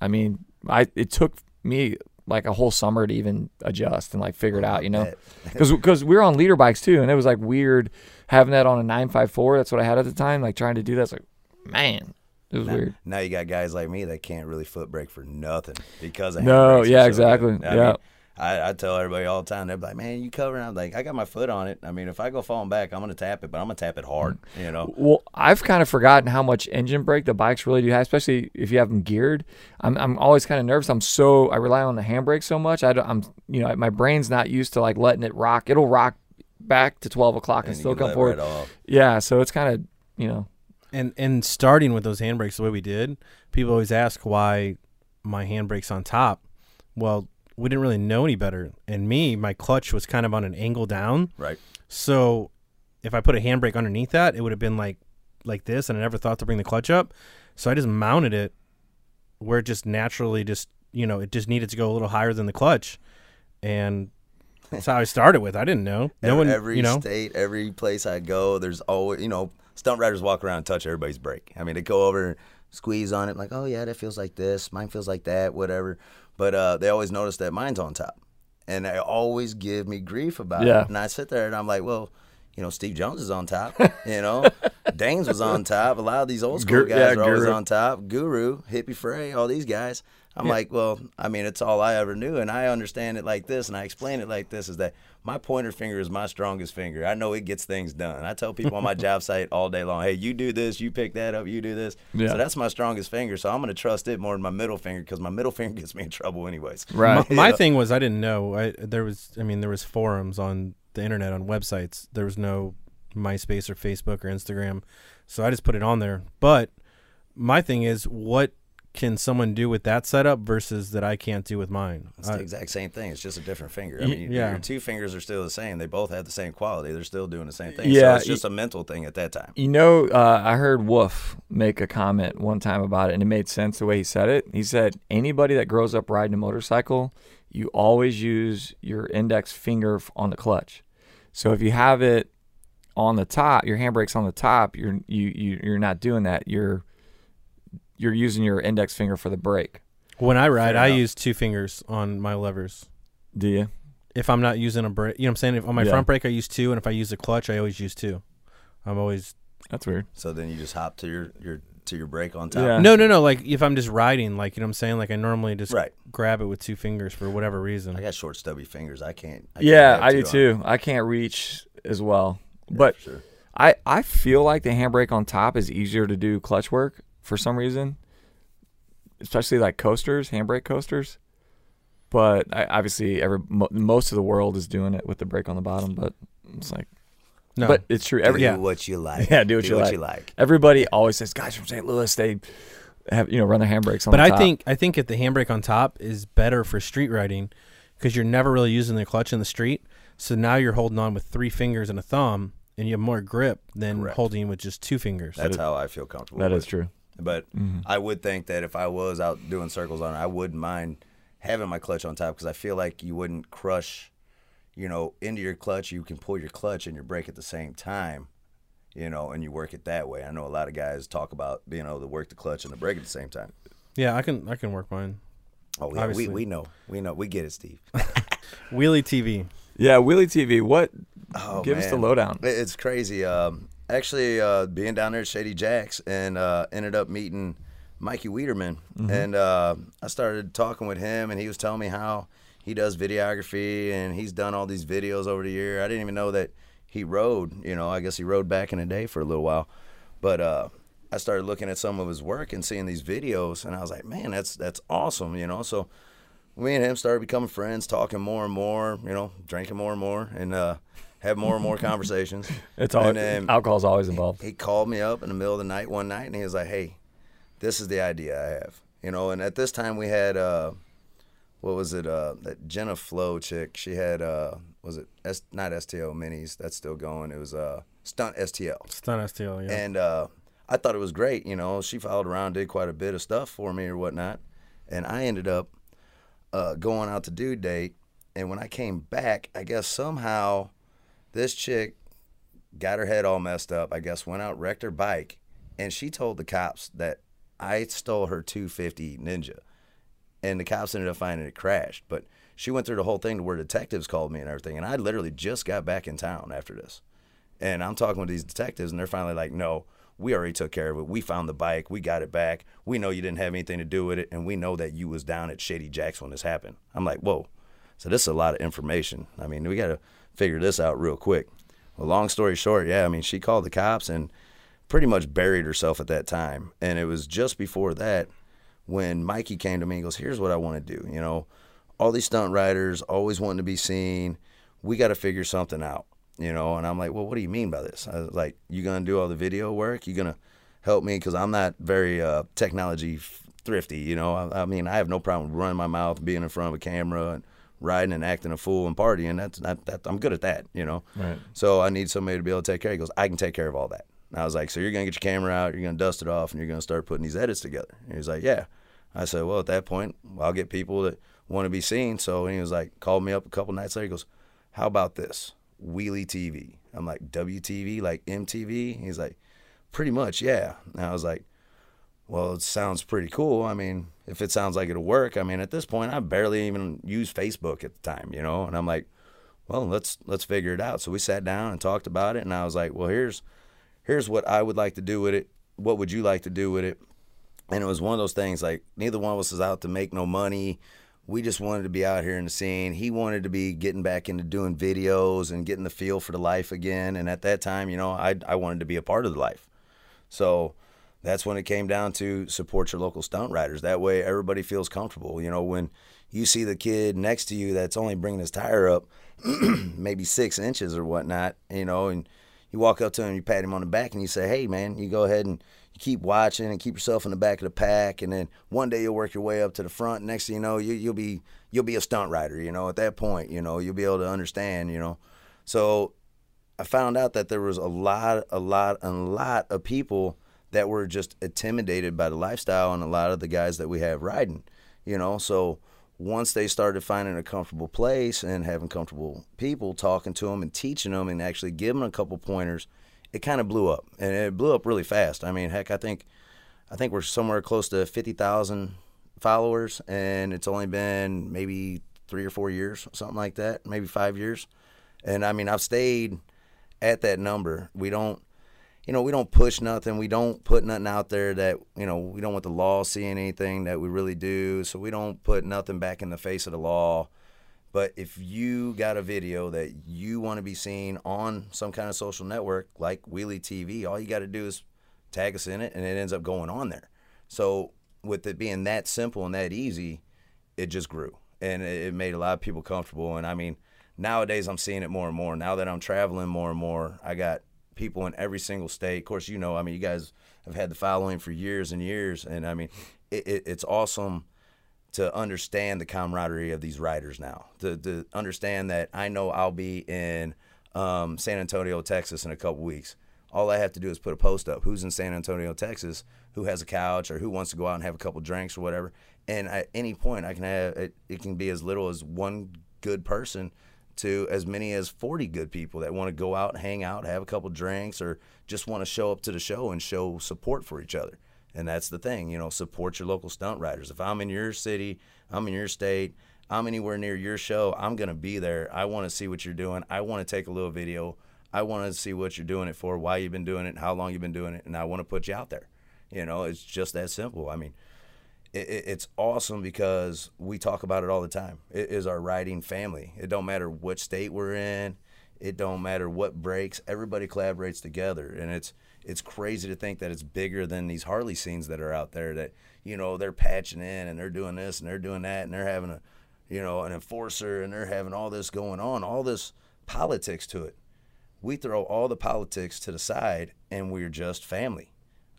I mean, I it took me like a whole summer to even adjust and like figure it out. You know, because because we were on liter bikes too, and it was like weird having that on a nine five four. That's what I had at the time. Like trying to do that, it's like, man, it was Now, weird. now you got guys like me that can't really foot brake for nothing because of No, yeah, so exactly. I Yeah. mean, I, I tell everybody all the time, they're like, "Man, you covering?" I'm like, "I got my foot on it. I mean, if I go falling back, I'm gonna tap it, but I'm gonna tap it hard." You know, Well, I've kind of forgotten how much engine brake the bikes really do have, especially if you have them geared. I'm, I'm always kind of nervous. I'm so I rely on the handbrake so much. I am you know my brain's not used to like letting it rock. It'll rock back to 12 o'clock and, and still come forward. right. Yeah, so it's kind of you know And and starting with those handbrakes the way we did, people always ask why my handbrake's on top. Well, we didn't really know any better. And me, my clutch was kind of on an angle down. Right. So if I put a handbrake underneath that, it would have been like like this and I never thought to bring the clutch up. So I just mounted it where it just naturally just you know, it just needed to go a little higher than the clutch. And that's how I started with. I didn't know. No every, one every you know state, every place I go, there's always, you know, stunt riders walk around and touch everybody's brake. I mean, they go over, squeeze on it, like, oh yeah, that feels like this, mine feels like that, whatever. But uh, they always notice that mine's on top, and they always give me grief about Yeah. it. And I sit there and I'm like, well. You know, Steve Jones is on top. You know, Danes was on top. A lot of these old school guys yeah, are always Guru. on top. Guru, Hippie Frey, all these guys. I'm like, well, I mean, it's all I ever knew, and I understand it like this, and I explain it like this: is that my pointer finger is my strongest finger. I know it gets things done. I tell people on my job site all day long, hey, you do this, you pick that up, you do this. Yeah. So that's my strongest finger. So I'm going to trust it more than my middle finger because my middle finger gets me in trouble anyways. right. my Yeah. Uh, thing was I didn't know. I there was I mean there was forums on the internet on websites. There was no MySpace or Facebook or Instagram. So I just put it on there. But my thing is what can someone do with that setup versus that I can't do with mine? It's I- the exact same thing. It's just a different finger. I mean, yeah. your two fingers are still the same. They both have the same quality. They're still doing the same thing. Yeah, so it's just a mental thing at that time. You know, uh, I heard Wolf make a comment one time about it, and it made sense the way he said it. He said, "Anybody that grows up riding a motorcycle, you always use your index finger on the clutch. So if you have it on the top, your handbrake's on the top. You're you, you you're not doing that. You're you're using your index finger for the brake. when I ride, I use two fingers on my levers. Do you? If I'm not using a brake, you know what I'm saying? If on my Yeah. front brake I use two and if I use the clutch I always use two. I'm always That's weird. So then you just hop to your, your to your brake on top. Yeah. No, no, no, like if I'm just riding, like you know what I'm saying? Like I normally just Right. grab it with two fingers for whatever reason. I got short, stubby fingers. I can't. I can't yeah, have I do two on. too. I can't reach as well, but sure. I, I feel like the handbrake on top is easier to do clutch work for some reason, especially like coasters, handbrake coasters. But I, obviously, every mo- most of the world is doing it with the brake on the bottom. But it's like, no. but it's true. Every do yeah. what you like. Yeah, do what you like. everybody always says, guys from St. Louis, they have you know run their handbrakes on. but the I top. think I think if the handbrake on top is better for street riding because you're never really using the clutch in the street. So now you're holding on with three fingers and a thumb, and you have more grip than Correct. holding with just two fingers. That's how I feel comfortable. that with is true. But Mhm. I would think that if I was out doing circles on it, I wouldn't mind having my clutch on top because I feel like you wouldn't crush, you know, into your clutch. You can pull your clutch and your brake at the same time, you know, and you work it that way. I know a lot of guys talk about being able to work the clutch and the brake at the same time. Yeah, I can I can work mine. Oh yeah, we, Obviously. we know, we know, we get it, Steve. Wheelie TV. Yeah, Wheelie TV. What? Oh, Give us the lowdown. It's crazy. Um, actually, uh, being down there at Shady Jacks and uh, ended up meeting Mikey Wiederman, and uh, I started talking with him, and he was telling me how he does videography and he's done all these videos over the year. I didn't even know that he rode. You know, I guess he rode back in the day for a little while, but uh, I started looking at some of his work and seeing these videos, and I was like, man, that's that's awesome. You know, so me and him started becoming friends, talking more and more, you know, drinking more and more, and uh, have more and more conversations. It's all And then alcohol's always involved. he called me up in the middle of the night one night, and he was like, "Hey, this is the idea I have." You know, and at this time we had uh, what was it? Uh, that Jenna Flow chick. She had uh, was it S- not STL minis? That's still going. It was uh, Stunt STL. Stunt STL. Yeah. And uh, I thought it was great. You know, she followed around, did quite a bit of stuff for me or whatnot. And I ended up uh, going out to do date. And when I came back, I guess somehow this chick got her head all messed up. I guess went out, wrecked her bike, and she told the cops that I stole her 250 Ninja. And the cops ended up finding it crashed. But she went through the whole thing to where detectives called me and everything. And I literally just got back in town after this. And I'm talking with these detectives, and they're finally like, no, we already took care of it. We found the bike. We got it back. We know you didn't have anything to do with it, and we know that you was down at Shady Jack's when this happened. I'm like, whoa. So this is a lot of information. I mean, we got to figure this out real quick. Well, long story short, yeah, I mean, she called the cops and pretty much buried herself at that time. And it was just before that when Mikey came to me and goes, Here's what I want to do. You know, all these stunt riders always wanting to be seen. We got to figure something out, you know. And I'm like, Well, what do you mean by this? I was like, You going to do all the video work? You going to help me? Because I'm not very uh, technology thrifty, you know. I, I mean, I have no problem running my mouth, being in front of a camera, and riding and acting a fool and partying. That's not that. I'm good at that, you know. Right. So I need somebody to be able to take care. Of he goes, I can take care of all that. And I was like, so you're gonna get your camera out, you're gonna dust it off, and you're gonna start putting these edits together. And he was like, yeah. I said, well, at that point, I'll get people that want to be seen. So he was like, called me up a couple nights later. He goes, how about this Wheelie TV? I'm like, WTV, like MTV. He's like, pretty much, yeah. And I was like, well, it sounds pretty cool. I mean, if it sounds like it'll work, I mean, at this point, I barely even used Facebook at the time, you know. And I'm like, well, let's let's figure it out. So we sat down and talked about it, and I was like, well, here's here's what I would like to do with it. What would you like to do with it? And it was one of those things like neither one of us was out to make no money. We just wanted to be out here in the scene. He wanted to be getting back into doing videos and getting the feel for the life again. And at that time, you know, I I wanted to be a part of the life. So that's when it came down to support your local stunt riders. That way, everybody feels comfortable. You know, when you see the kid next to you that's only bringing his tire up maybe six inches or whatnot, you know, and you walk up to him, you pat him on the back, and you say, "Hey, man," you go ahead and you keep watching and keep yourself in the back of the pack, and then one day you'll work your way up to the front. Next thing you know, you, you'll be you'll be a stunt rider. You know, at that point, you know, you'll be able to understand. You know, so I found out that there was a lot, a lot, a lot of people that were just intimidated by the lifestyle and a lot of the guys that we have riding, you know. So once they started finding a comfortable place and having comfortable people talking to them and teaching them and actually giving them a couple pointers, it kind of blew up and it blew up really fast. I mean, heck, I think, I think we're somewhere close to fifty thousand followers, and it's only been maybe three or four years, something like that, maybe five years. And I mean, I've stayed at that number. We don't, you know, we don't push nothing. We don't put nothing out there that, you know, we don't want the law seeing anything that we really do. So we don't put nothing back in the face of the law. But if you got a video that you want to be seen on some kind of social network like Wheelie TV, all you got to do is tag us in it and it ends up going on there. So with it being that simple and that easy, it just grew and it it made a lot of people comfortable. And I mean, nowadays I'm seeing it more and more. Now that I'm traveling more and more, I got people in every single state. Of course, you know, I mean, you guys have had the following for years and years, and I mean, it, it, it's awesome to understand the camaraderie of these riders now. To, to understand that I know I'll be in um, San Antonio, Texas, in a couple weeks. All I have to do is put a post up. Who's in San Antonio, Texas? Who has a couch or who wants to go out and have a couple drinks or whatever? And at any point, I can have it. It can be as little as one good person to as many as 40 good people that want to go out, hang out, have a couple drinks, or just want to show up to the show and show support for each other. And that's the thing, you know, support your local stunt riders. If I'm in your city, I'm in your state, I'm anywhere near your show, I'm going to be there. I want to see what you're doing. I want to take a little video. I want to see what you're doing it for, why you've been doing it, how long you've been doing it, and I want to put you out there. You know, it's just that simple. I mean, it, it, it's awesome because we talk about it all the time. It is our riding family. It don't matter what state we're in. It don't matter what breaks. Everybody collaborates together, and it's it's crazy to think that it's bigger than these Harley scenes that are out there. That you know they're patching in and they're doing this and they're doing that and they're having a you know an enforcer and they're having all this going on, all this politics to it. We throw all the politics to the side and we're just family.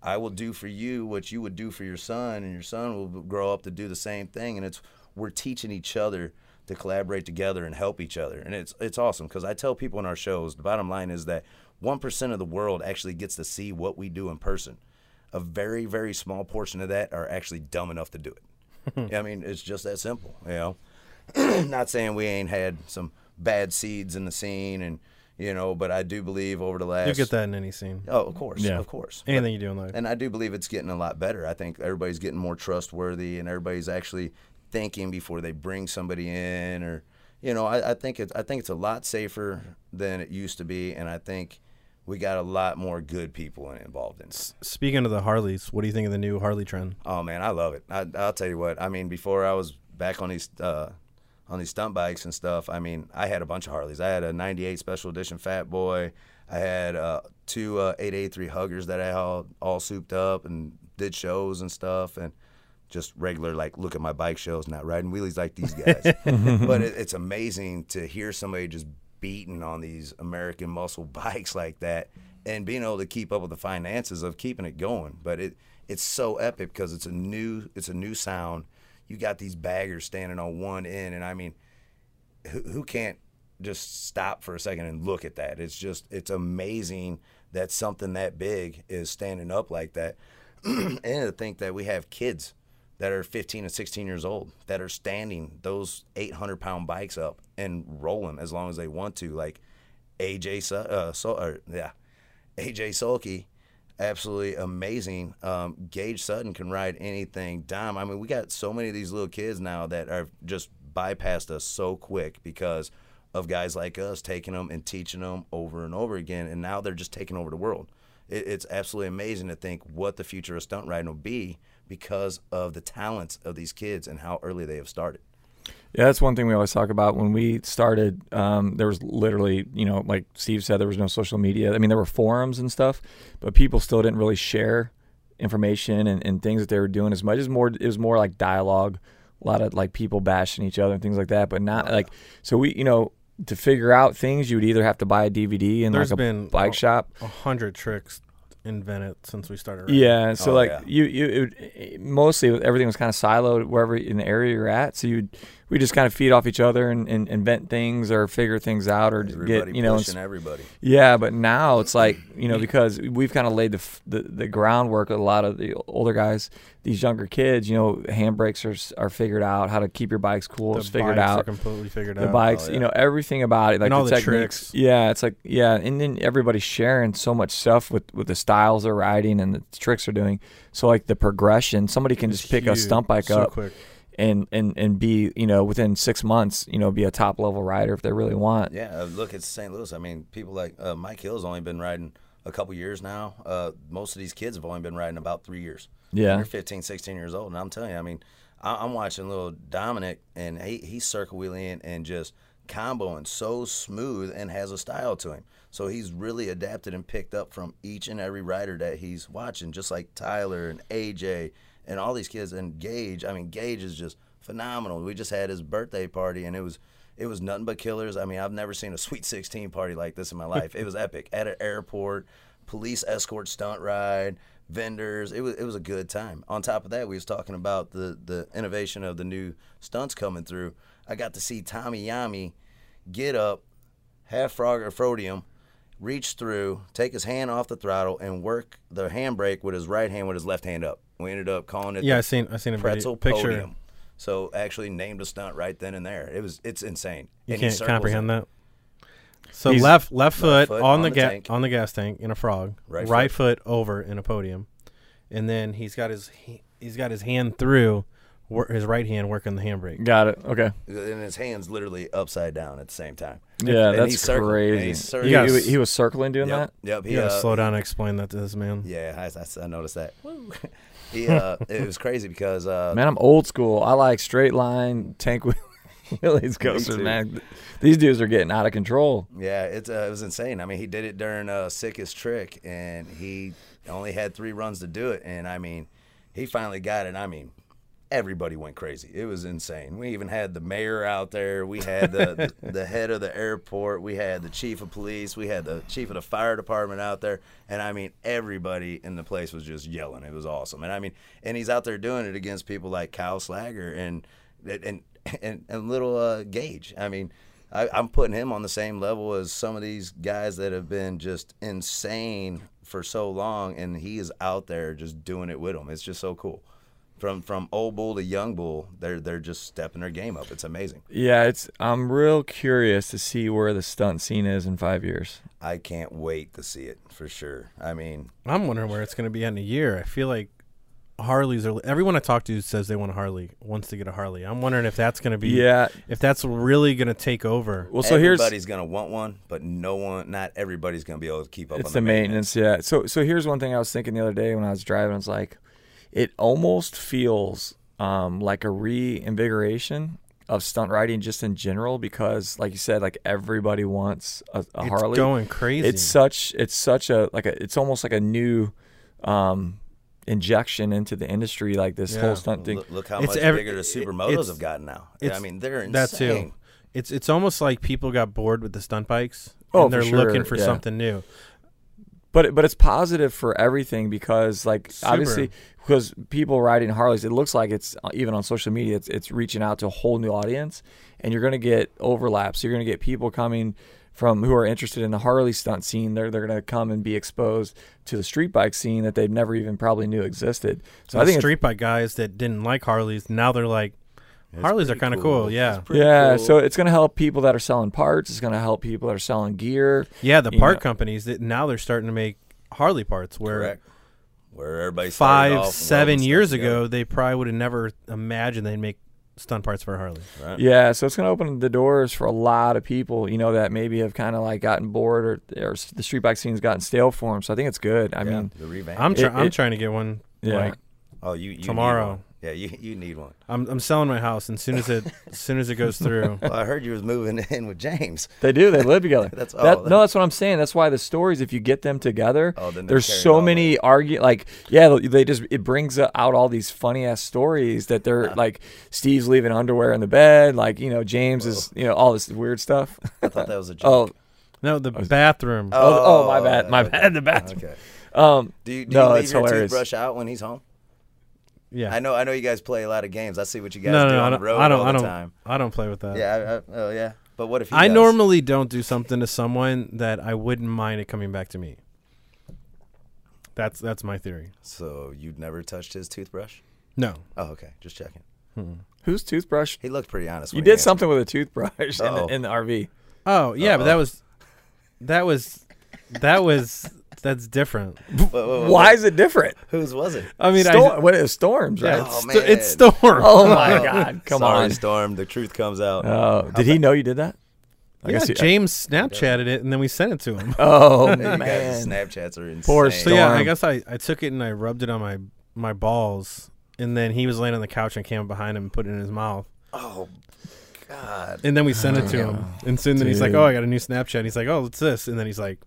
I will do for you what you would do for your son, and your son will grow up to do the same thing. And it's we're teaching each other to collaborate together and help each other, and it's it's awesome because I tell people in our shows the bottom line is that one percent of the world actually gets to see what we do in person. A very very small portion of that are actually dumb enough to do it. I mean, it's just that simple. You know, not saying we ain't had some bad seeds in the scene and you know, but I do believe over the last You get that in any scene. Oh, of course, Yeah. of course. Anything you do in life. And I do believe it's getting a lot better. I think everybody's getting more trustworthy, and everybody's actually thinking before they bring somebody in, or you know, I, I think it's I think it's a lot safer than it used to be, and I think we got a lot more good people involved in it. Speaking of the Harleys, what do you think of the new Harley trend? Oh man, I love it. I, I'll tell you what. I mean, before I was back on these uh, on these stunt bikes and stuff, I mean, I had a bunch of Harleys. I had a '98 Special Edition Fat Boy. I had uh, two uh, 883 Huggers that I all all souped up and did shows and stuff, and just regular like look at my bike shows, not riding wheelies like these guys. but it, it's amazing to hear somebody just beating on these American muscle bikes like that, and being able to keep up with the finances of keeping it going. But it it's so epic because it's a new it's a new sound. You got these baggers standing on one end, and I mean, who, who can't just stop for a second and look at that? It's just it's amazing that something that big is standing up like that, and to think that we have kids that are 15 and 16 years old that are standing those 800 pound bikes up and rolling as long as they want to, like AJ, uh, so, yeah, AJ Sulky, absolutely amazing. Um, Gage Sutton can ride anything. Dom, I mean, we got so many of these little kids now that are just bypassed us so quick because of guys like us taking them and teaching them over and over again, and now they're just taking over the world. It, it's absolutely amazing to think what the future of stunt riding will be because of the talents of these kids and how early they have started. Yeah, that's one thing we always talk about. When we started, um, there was literally, you know, like Steve said, there was no social media. I mean, there were forums and stuff, but people still didn't really share information and, and things that they were doing as much as more. It was more like dialogue, a lot of like people bashing each other and things like that. But not like so we, you know, to figure out things, you would either have to buy a DVD in There's like a been bike a- shop. A hundred tricks invented since we started. riding. Yeah, so Oh, like yeah. you, you, it, would- mostly everything was kind of siloed wherever in the area you're at. So you, we just kind of feed off each other and, and invent things or figure things out or Everybody get you know. pushing everybody. yeah, but now it's like you know because we've kind of laid the, f- the the groundwork. with A lot of the older guys, these younger kids, you know, handbrakes are are figured out. How to keep your bikes cool The is figured bikes are out. completely figured The out. bikes, Oh, you know, everything about it, like And all the the techniques. tricks. Yeah, it's like yeah, and then everybody's sharing so much stuff with with the styles they're riding and the tricks they're doing. So like the progression, somebody can It's just pick a huge, stunt bike so up quick. And and and be you know within six months, you know, be a top level rider if they really want. Yeah, look, it's St. Louis. I mean, people like uh, Mike Hill's only been riding a couple years now. Uh, most of these kids have only been riding about three years. Yeah. They're 15, 16 years old. And I'm telling you, I mean, I, I'm watching little Dominic, and he, he's circle wheeling and just comboing so smooth and has a style to him. So he's really adapted and picked up from each and every rider that he's watching, just like Tyler and AJ and all these kids. And Gage, I mean, Gage is just phenomenal. We just had his birthday party, and it was it was nothing but killers. I mean, I've never seen a Sweet 16 party like this in my life. It was epic. At an airport, police escort stunt ride, vendors. It was it was a good time. On top of that, we was talking about the the innovation of the new stunts coming through. I got to see Tommy Yami get up, half frog or frodium, reach through, take his hand off the throttle, and work the handbrake with his right hand with his left hand up. We ended up calling it Yeah, I the seen I seen a video, pretzel picture. podium. So actually named a stunt right then and there. It was it's insane. You And can't comprehend it. that. So He's- left left foot, foot on, on the, the ga- on the gas tank in a frog, Right right, foot. foot over in a podium, and then he's got his he, he's got his hand through, wor- his right hand working the handbrake. Got it. Okay. and his hands literally upside down at the same time. Yeah, And that's he's crazy. he's He, circling. You gotta he- he was circling doing Yep, that. yep. He, You gotta uh, slow down and explain that to this man. Yeah, I, I, I noticed that. he, uh, it was crazy because uh, Man, I'm old school. I like straight line tank wheel- wheelies coasters, man. These dudes are getting out of control. Yeah, it's uh, it was insane. I mean, he did it during uh, sickest trick, and he only had three runs to do it. And I mean, he finally got it. I mean, everybody went crazy. It was insane. We even had the mayor out there. We had the the, the head of the airport. We had the chief of police. We had the chief of the fire department out there. And I mean, everybody in the place was just yelling. It was awesome. And I mean, and he's out there doing it against people like Kyle Slager and and and, and little uh, Gage. I mean. I, I'm putting him on the same level as some of these guys that have been just insane for so long, and he is out there just doing it with them. It's just so cool. From from old bull to young bull, they're they're just stepping their game up. It's amazing. Yeah, it's. I'm real curious to see where the stunt scene is in five years. I can't wait to see it for sure. I mean, I'm wondering where it's going to be in a year. I feel like Harleys are. Everyone I talk to says they want a Harley, wants to get a Harley. I'm wondering if that's going to be. Yeah. If that's really going to take over. Well, so here's everybody's gonna want one, but no one, not everybody's gonna be able to keep up. it's on the the maintenance. Yeah. So so here's one thing I was thinking the other day when I was driving. I was like, it almost feels um, like a reinvigoration of stunt riding just in general because, like you said, like everybody wants a, a It's Harley. going crazy. it's such it's such a like a it's almost like a new um injection into the industry like this Yeah. whole stunt thing Look, look how It's much every- bigger the it- supermotos have gotten now. it's- I mean, they're insane. that too. It's it's almost like people got bored with the stunt bikes. Oh, and they're for sure, looking for yeah. something new. But but it's positive for everything because like Super. obviously because people riding Harleys it looks like it's uh, even on social media it's it's reaching out to a whole new audience and you're going to get overlaps. You're going to get people coming from who are interested in the Harley stunt scene. They're they're going to come and be exposed to the street bike scene that they've never even probably knew existed. So So I think street bike guys that didn't like Harleys now they're like, It's Harleys are kind of cool. It's Yeah, yeah, cool. so it's going to help people that are selling parts. It's going to help people that are selling gear. yeah. The part know- companies that now they're starting to make Harley parts where correct. Where everybody five off seven welding stuff years together, ago they probably would have never imagined they'd make stunt parts for Harley. right? Yeah, so it's going to open the doors for a lot of people, you know, that maybe have kind of like gotten bored or, or the street bike scene's gotten stale for them. So I think it's good. I Yeah, mean, the revamp. I'm try- It- I'm it- trying to get one. yeah. Like oh, you, you need tomorrow. One. Yeah, you you need one. I'm I'm selling my house, and soon as it as soon as it goes through, Well, I heard you was moving in with James. They do. They live together. That's that, all. No, that's what I'm saying. That's why the stories, if you get them together, Oh, then there's so many argue. Like, yeah, they- they just it brings out all these funny ass stories that they're like Steve's leaving underwear in the bed. Like, you know, James is you know all this weird stuff. I thought that was a joke. oh, no, the bathroom. oh, oh, my bad, my okay. bad. The bathroom. Okay. Um, Do you, do No, you leave your hilarious. toothbrush out when he's home? Yeah, I know. I know you guys play a lot of games. I see what you guys no, do no, no, on I the don't, road I don't, all I the don't, time. I don't play with that. Yeah. I, I, oh, yeah. But what if he I does? normally don't do something to someone that I wouldn't mind it coming back to me. That's that's my theory. So you'd never touched his toothbrush? No, Oh, okay. Just checking. whose toothbrush? He looked pretty honest. You when did answered. something with a toothbrush in the, oh. in the RV. Oh yeah, but that was that was that was that's different. Why is it different? Whose was it? I mean, Storm, I, what is storms, right? yeah, Oh, it's, man. sto- it's storm. Oh my God! Come Sorry, on. Storm. The truth comes out. Oh, did he know you did that? I yeah, guess he- James Snapchatted it and then we sent it to him. Oh man. guys' Snapchats are insane. Poor So yeah, I guess I, I took it and I rubbed it on my my balls, and then he was laying on the couch and came behind him and put it in his mouth, Oh, God. and then we sent it to oh, him, and soon then he's like, "Oh, I got a new Snapchat." He's like, "Oh, what's this?" And then he's like,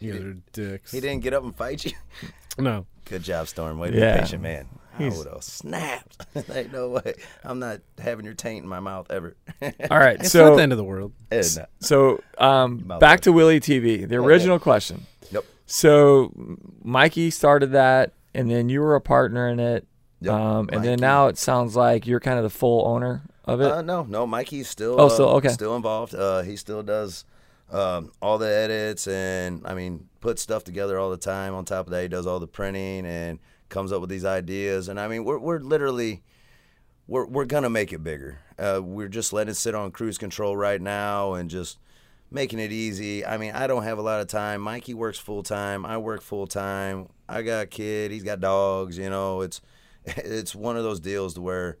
"You guys are dicks." He didn't get up and fight you. No, Good job, Storm. Way to Yeah. be patient, man. I He's- would have snapped. like, no way. I'm not having your taint in my mouth ever. All right, it's so not the end of the world. No. so um, back to Wheelie TV, the original question. Yep. So Mikey started that, and then you were a partner in it, Yep. um, and then now it sounds like you're kind of the full owner of it. Uh, no, no. Mikey's still. Oh, uh, still- okay. Still involved. Uh, he still does um, all the edits and I mean puts stuff together all the time. On top of that, he does all the printing and comes up with these ideas. And I mean, we're we're literally we're we're gonna make it bigger. Uh, we're just letting it sit on cruise control right now and just making it easy. I mean, I don't have a lot of time. Mikey works full time. I work full time. I got a kid. He's got dogs. You know, it's it's one of those deals to where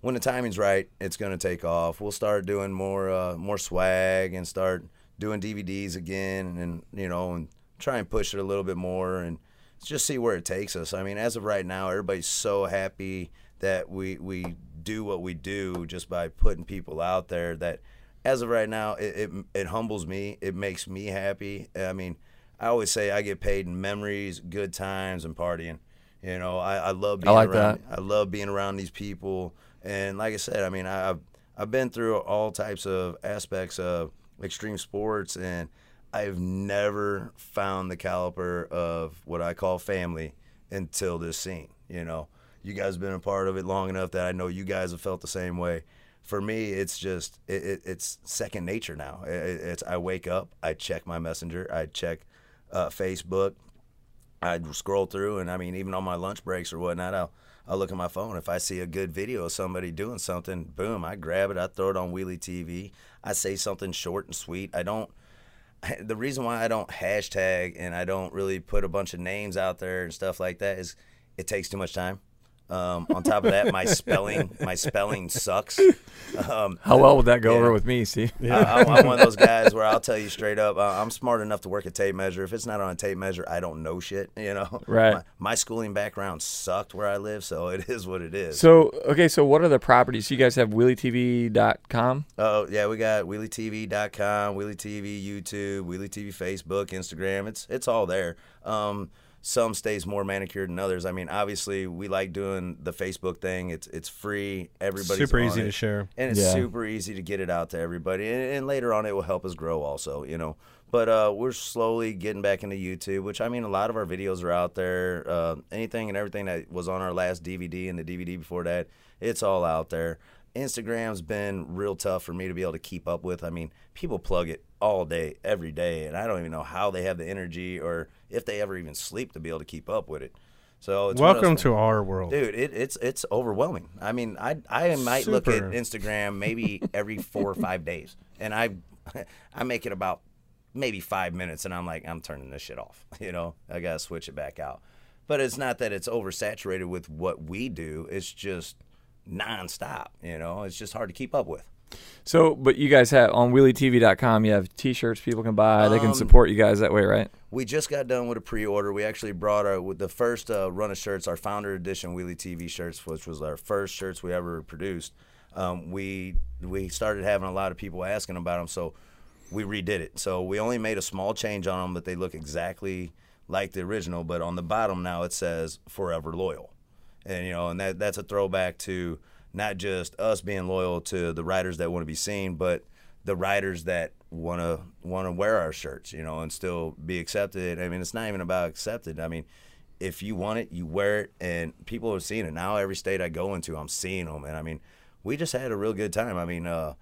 when the timing's right, it's to take off. We'll start doing more uh, more swag and start doing DVDs again, and you know, and try and push it a little bit more and just see where it takes us. I mean, as of right now, everybody's so happy that we we do what we do just by putting people out there that as of right now it, it, it humbles me it makes me happy i mean i always say i get paid in memories good times and partying you know i, I love being I like around that. i love being around these people and like i said i mean i've i've been through all types of aspects of extreme sports and i've never found the caliber of what i call family until this scene you know you guys have been a part of it long enough that I know you guys have felt the same way. For me, it's just it, it, it's second nature now. It, it's I wake up, I check my messenger, I check uh, Facebook, I scroll through, and I mean even on my lunch breaks or whatnot, I'll I'll look at my phone. If I see a good video of somebody doing something, boom, I grab it, I throw it on Wheelie TV. I say something short and sweet. I don't. The reason why I don't hashtag and I don't really put a bunch of names out there and stuff like that is it takes too much time. Um, on top of that, my spelling my spelling sucks. Um, How well would that go yeah. over with me? See, I, I'm I'm one of those guys where I'll tell you straight up, uh, I'm smart enough to work a tape measure. If it's not on a tape measure, I don't know shit. You know, Right. My, my schooling background sucked where I live, so it is what it is. so okay, so what are the properties? You guys have WheelieTV.com. Oh yeah, we got WheelieTV.com, Wheelie TV YouTube, Wheelie TV Facebook, Instagram. It's it's all there. Um, some stays more manicured than others. I mean, obviously, we like doing the Facebook thing. It's it's free. Everybody's Super easy it. to share. and it's Yeah. super easy to get it out to everybody. And, and later on, it will help us grow also. You know. But uh, we're slowly getting back into YouTube, which I mean, a lot of our videos are out there. Uh, anything and everything that was on our last DVD and the DVD before that, it's all out there. Instagram's been real tough for me to be able to keep up with. I mean, people plug it all day, every day, and I don't even know how they have the energy or if they ever even sleep to be able to keep up with it. So it's one of those Welcome to our world. dude it, it's it's overwhelming. I mean i i might look at instagram maybe every four or five days and i i make it about maybe five minutes and i'm like i'm turning this shit off you know? I gotta switch it back out. But it's not that it's oversaturated with what we do. It's just nonstop you know? It's just hard to keep up with So, but you guys have on WheelieTV.com. You have T-shirts people can buy. They can Um, support you guys that way, right? We just got done with a pre-order. We actually brought our with the first uh, run of shirts, our founder edition Wheelie TV shirts, which was our first shirts we ever produced. Um, we we started having a lot of people asking about them, so we redid it. So we only made a small change on them, but they look exactly like the original. But on the bottom now it says "Forever Loyal," and you know, and that that's a throwback to not just us being loyal to the riders that want to be seen, but the riders that want to want to wear our shirts, you know, and still be accepted. I mean, it's not even about accepted. I mean, if you want it, you wear it, and people are seeing it now. Every state I go into, I'm seeing them, and I mean, we just had a real good time. I mean, uh,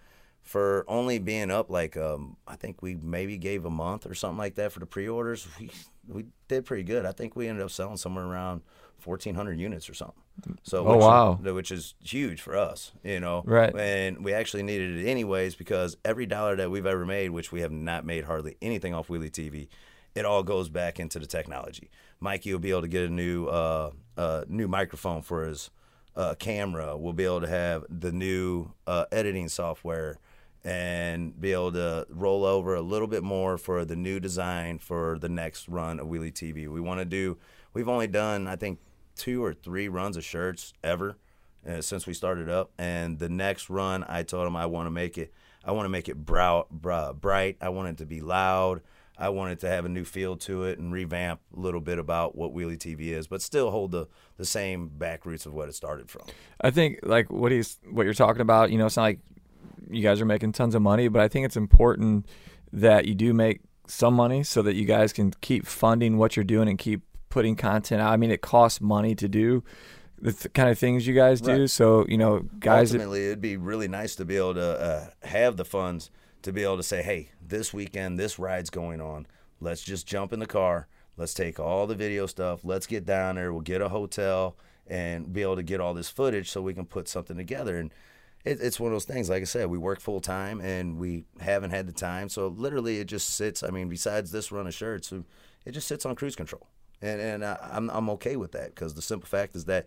for only being up like um, I think we maybe gave a month or something like that for the pre-orders. We we did pretty good. I think we ended up selling somewhere around 1,400 units or something. So Oh, which, wow. which is huge for us, you know. Right. And we actually needed it anyways because every dollar that we've ever made, which we have not made hardly anything off Wheelie TV, it all goes back into the technology. Mikey will be able to get a new uh, uh, new microphone for his uh, camera. We'll be able to have the new uh, editing software and be able to roll over a little bit more for the new design for the next run of Wheelie TV. We want to do. We've only done I think two or three runs of shirts ever uh, since we started up. And the next run, I told him I want to make it. I want to make it brow, brow, bright. I want it to be loud. I want it to have a new feel to it and revamp a little bit about what Wheelie TV is, but still hold the, the same back roots of what it started from. I think like what he's what you're talking about. You know, it's not like you guys are making tons of money, but I think it's important that you do make some money so that you guys can keep funding what you're doing and keep putting content out. I mean, it costs money to do the th- kind of things you guys do. Right. So you know, guys, Ultimately, it'd be really nice to be able to uh, have the funds to be able to say, "Hey, this weekend, this ride's going on. Let's just jump in the car. Let's take all the video stuff. Let's get down there. We'll get a hotel and be able to get all this footage so we can put something together." And it, it's one of those things. Like I said, we work full time and we haven't had the time. So literally, it just sits. I mean, besides this run of shirts, it just sits on cruise control, and and I, I'm I'm okay with that because the simple fact is that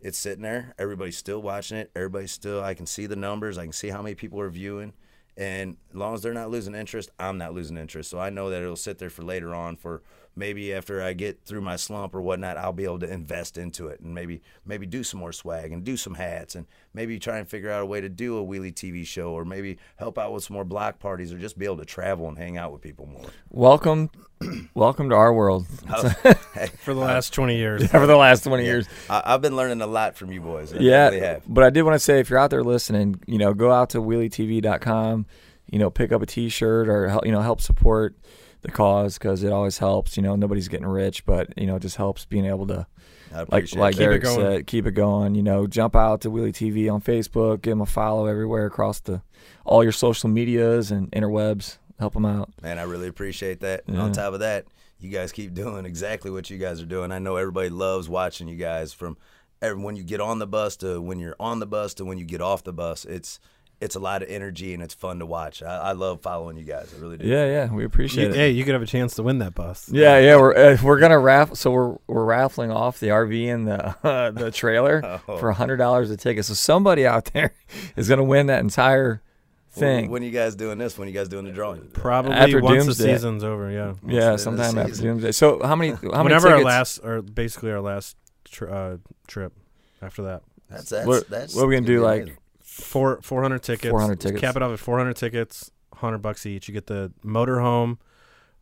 it's sitting there. Everybody's still watching it. Everybody's still. I can see the numbers. I can see how many people are viewing. And as long as they're not losing interest, I'm not losing interest. So I know that it'll sit there for later on for maybe after I get through my slump or whatnot, I'll be able to invest into it and maybe maybe do some more swag and do some hats and maybe try and figure out a way to do a wheelie TV show or maybe help out with some more block parties or just be able to travel and hang out with people more. Welcome, welcome to our world. Oh, hey, for the last 20 years. For the last twenty years. I, I've been learning a lot from you boys. I yeah, really have. but I did want to say if you're out there listening, you know, go out to wheelietv.com, you know, pick up a T-shirt or help, you know help support the cause because it always helps. You know, nobody's getting rich, but you know, it just helps being able to like like it. Keep it Derek going. said, keep it going. You know, jump out to Wheelie TV on Facebook, give them a follow everywhere across the all your social medias and interwebs. Help them out. Man, I really appreciate that. And Yeah. on top of that, you guys keep doing exactly what you guys are doing. I know everybody loves watching you guys from when you get on the bus to when you're on the bus to when you get off the bus. It's it's a lot of energy and it's fun to watch. I, I love following you guys. I really do. Yeah, yeah, we appreciate You- it. hey, you could have a chance to win that bus. Yeah, yeah, we're uh, we're gonna raffle. So we're we're raffling off the RV and the uh, the trailer Oh. for a hundred dollars a ticket. So somebody out there is gonna win that entire When, thing. when you guys doing this? When you guys doing the drawing? Probably After once Doomsday. the season's over, yeah. yeah, the sometime after season. Doomsday. So how many? How many Whenever our last, or basically our last tri- uh, trip after that. That's that's What- that's. what are we gonna do, be like, amazing. Four, 400 tickets. 400 tickets. Cap it off at 400 tickets, 100 bucks each. You get the motorhome,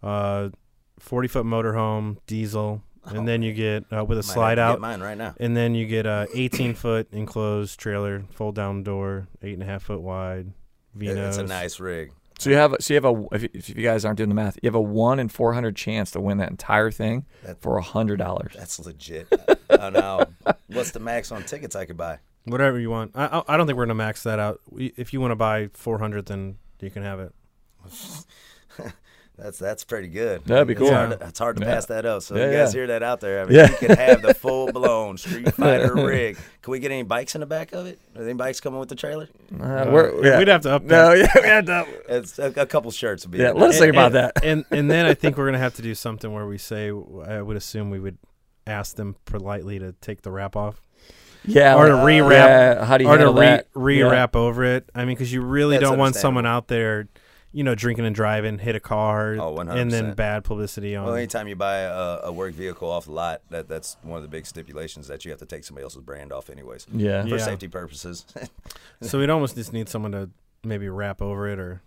uh, 40 foot motorhome, diesel, and then you get uh, with a Might have slide to get out. mine right now. And then you get a 18 foot enclosed trailer, fold down door, eight and a half foot wide. It- Vinos. It's a nice rig. So you have so you have a if you, if you guys aren't doing the math, you have a one in four hundred chance to win that entire thing That- for a hundred dollars. That's legit. I don't know. What's the max on tickets I could buy? Whatever you want. I, I I don't think we're gonna max that out. If you want to buy 400, then you can have it. That's that's pretty good. That'd be It's cool. hard to, it's hard to Yeah. pass that up. So Yeah, you guys yeah. hear that out there? I mean, Yeah. you can have the full blown Street Fighter rig. Can we get any bikes in the back of it? Are there any bikes coming with the trailer? Uh, we're- yeah. We'd have to up that. No, yeah, we had to. It's a, a couple shirts would be. Yeah, let's think about that. and and then I think we're gonna have to do something where we say I would assume we would ask them politely to take the wrap off Yeah, or to rewrap Yeah, how do you or to handle re that? re-wrap over it. I mean, because you really That's don't want someone out there, you know, drinking and driving, hit a car, Oh, and then bad publicity on. Well, anytime you buy a, a work vehicle off the lot, that that's one of the big stipulations that you have to take somebody else's brand off, anyways, Yeah. for Yeah. safety purposes. so we'd almost just need someone to maybe wrap over it or,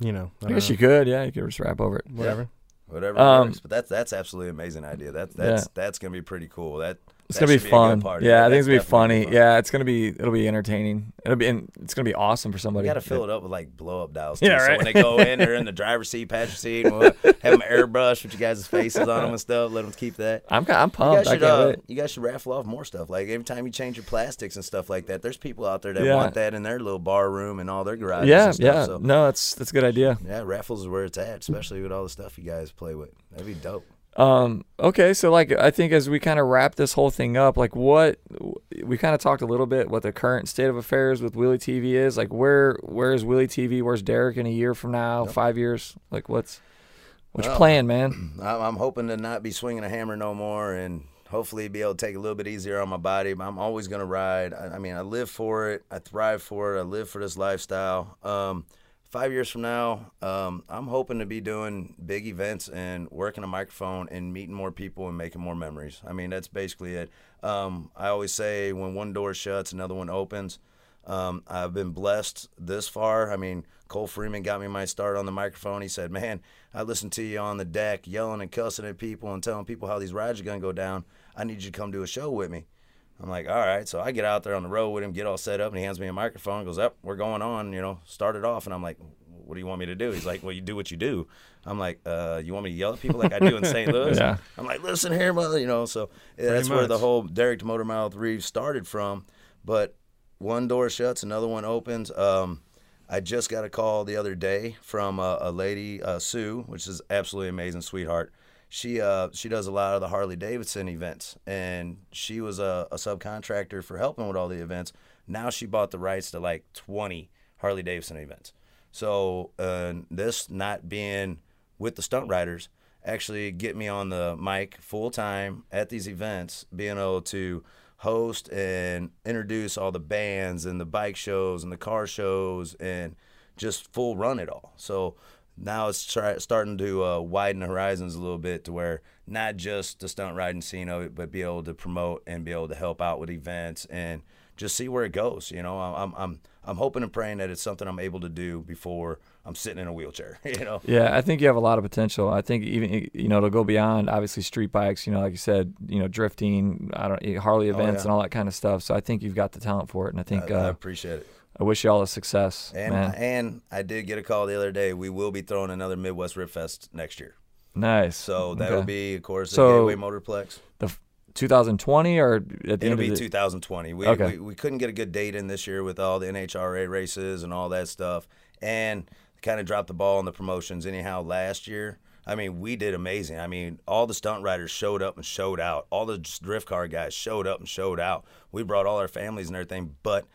you know, I guess you could. Yeah, you could just wrap over it. whatever. Whatever Um, works. But that's that's absolutely amazing idea. That that's that's gonna be pretty cool. That It's that gonna be fun. yeah, I think it's gonna be funny. fun. Yeah, it's gonna be it'll be entertaining. It'll be and it's gonna be awesome for somebody. You got to fill it up with like blow up dolls. Yeah, too. So right. when they go in, they're in the driver's seat, passenger seat, we'll have them airbrush with you guys' faces on them and stuff. Let them keep that. I'm I'm You pumped. guys, I should, can't uh, you guys should raffle off more stuff. Like every time you change your plastics and stuff like that, there's people out there that Yeah. want that in their little bar room and all their garages. Yeah, stuff, yeah. So, No, that's that's a good idea. yeah, raffles is where it's at, especially with all the stuff you guys play with. That'd be dope. Um, okay, so like I think as we kind of wrap this whole thing up, like what we kind of talked a little bit what the current state of affairs with Wheelie TV is. Like where where is Wheelie TV? Where's Derek in a year from now? Five years? Like what's what's Well, plan, man? I'm, I'm hoping to not be swinging a hammer no more, and hopefully be able to take a little bit easier on my body. But I'm always gonna ride. I, I mean, I live for it. I thrive for it. I live for this lifestyle. Um, five years from now, um, I'm hoping to be doing big events and working a microphone and meeting more people and making more memories. I mean, that's basically it. Um, I always say when one door shuts, another one opens. Um, I've been blessed this far. I mean, Cole Freeman got me my start on the microphone. He said, "Man, I listened to you on the deck, yelling and cussing at people and telling people how these rides are gonna go down. I need you to come do a show with me." I'm like, "All right." So I get out there on the road with him, get all set up, and he hands me a microphone. Goes, "Up, we're going on." You know, start it off, and I'm like, "What do you want me to do?" He's like, "Well, you do what you do." I'm like, uh, "You want me to yell at people like I do in St. Louis?" Yeah. I'm like, "Listen here, mother," you know. So yeah, that's where the whole Derek to Motor Mouth Reeves started from. But one door shuts, another one opens. Um, I just got a call the other day from a, a lady, uh, Sue, which is absolutely amazing, sweetheart. She uh, she does a lot of the Harley Davidson events, and she was a, a subcontractor for helping with all the events. Now she bought the rights to like 20 Harley Davidson events. So uh, this not being with the stunt riders actually get me on the mic full time at these events, being able to host and introduce all the bands and the bike shows and the car shows and just full run it all. So now it's try, starting to uh, widen the horizons a little bit to where not just the stunt riding scene of it, but be able to promote and be able to help out with events and just see where it goes. You know, I'm I'm I'm hoping and praying that it's something I'm able to do before I'm sitting in a wheelchair. You know. Yeah, I think you have a lot of potential. I think even you know to go beyond obviously street bikes. You know, like you said, you know, drifting, I don't Harley Oh, events yeah. and all that kind of stuff. So I think you've got the talent for it, and I think I, I uh, appreciate it. I wish you all a success, And man. and I did get a call the other day. We will be throwing another Midwest Rip Fest next year. nice. So that Okay. will be, of course, the So- Gateway Motorplex. The 2020 or at the It'll end be of the, 2020. We, Okay. we we couldn't get a good date in this year with all the NHRA races and all that stuff, and kind of dropped the ball on the promotions. Anyhow, last year, I mean, we did amazing. I mean, all the stunt riders showed up and showed out. All the drift car guys showed up and showed out. We brought all our families and everything, but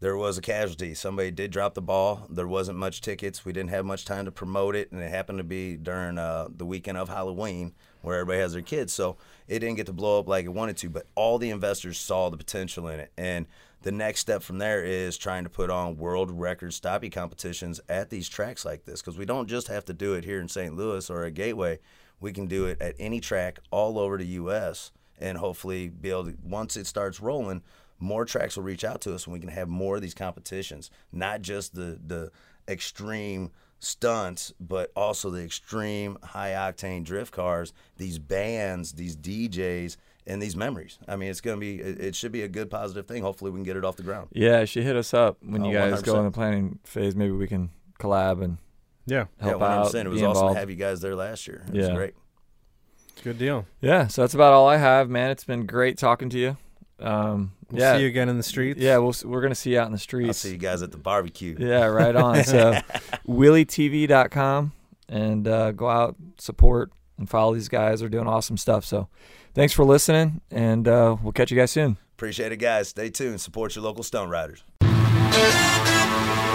there was a casualty. Somebody did drop the ball. There wasn't much tickets. We didn't have much time to promote it, and it happened to be during uh, the weekend of Halloween, where everybody has their kids. So it didn't get to blow up like it wanted to. But all the investors saw the potential in it, and the next step from there is trying to put on world record stoppie competitions at these tracks like this, because we don't just have to do it here in St. Louis or at Gateway. We can do it at any track all over the U.S. and hopefully be able to once it starts rolling more tracks will reach out to us and we can have more of these competitions not just the the extreme stunts but also the extreme high octane drift cars these bands these djs and these memories i mean it's going to be it, it should be a good positive thing hopefully we can get it off the ground yeah, she hit us up when oh, you Oh, guys go in the planning phase. Maybe we can collab and Yeah, help yeah 100% out. it was awesome involved. to have you guys there last year it was Yeah. great good deal. Yeah, so that's about all I have, man. It's been great talking to you. Um, We'll yeah, see you again in the streets. yeah, we'll, we're gonna see you out in the streets. i'll see you guys at the barbecue Yeah, right on. So, WheelieTV.com and uh, go out, support, and follow these guys. They're doing awesome stuff. So, thanks for listening, and uh, we'll catch you guys soon. appreciate it guys stay tuned support your local stunt riders Thank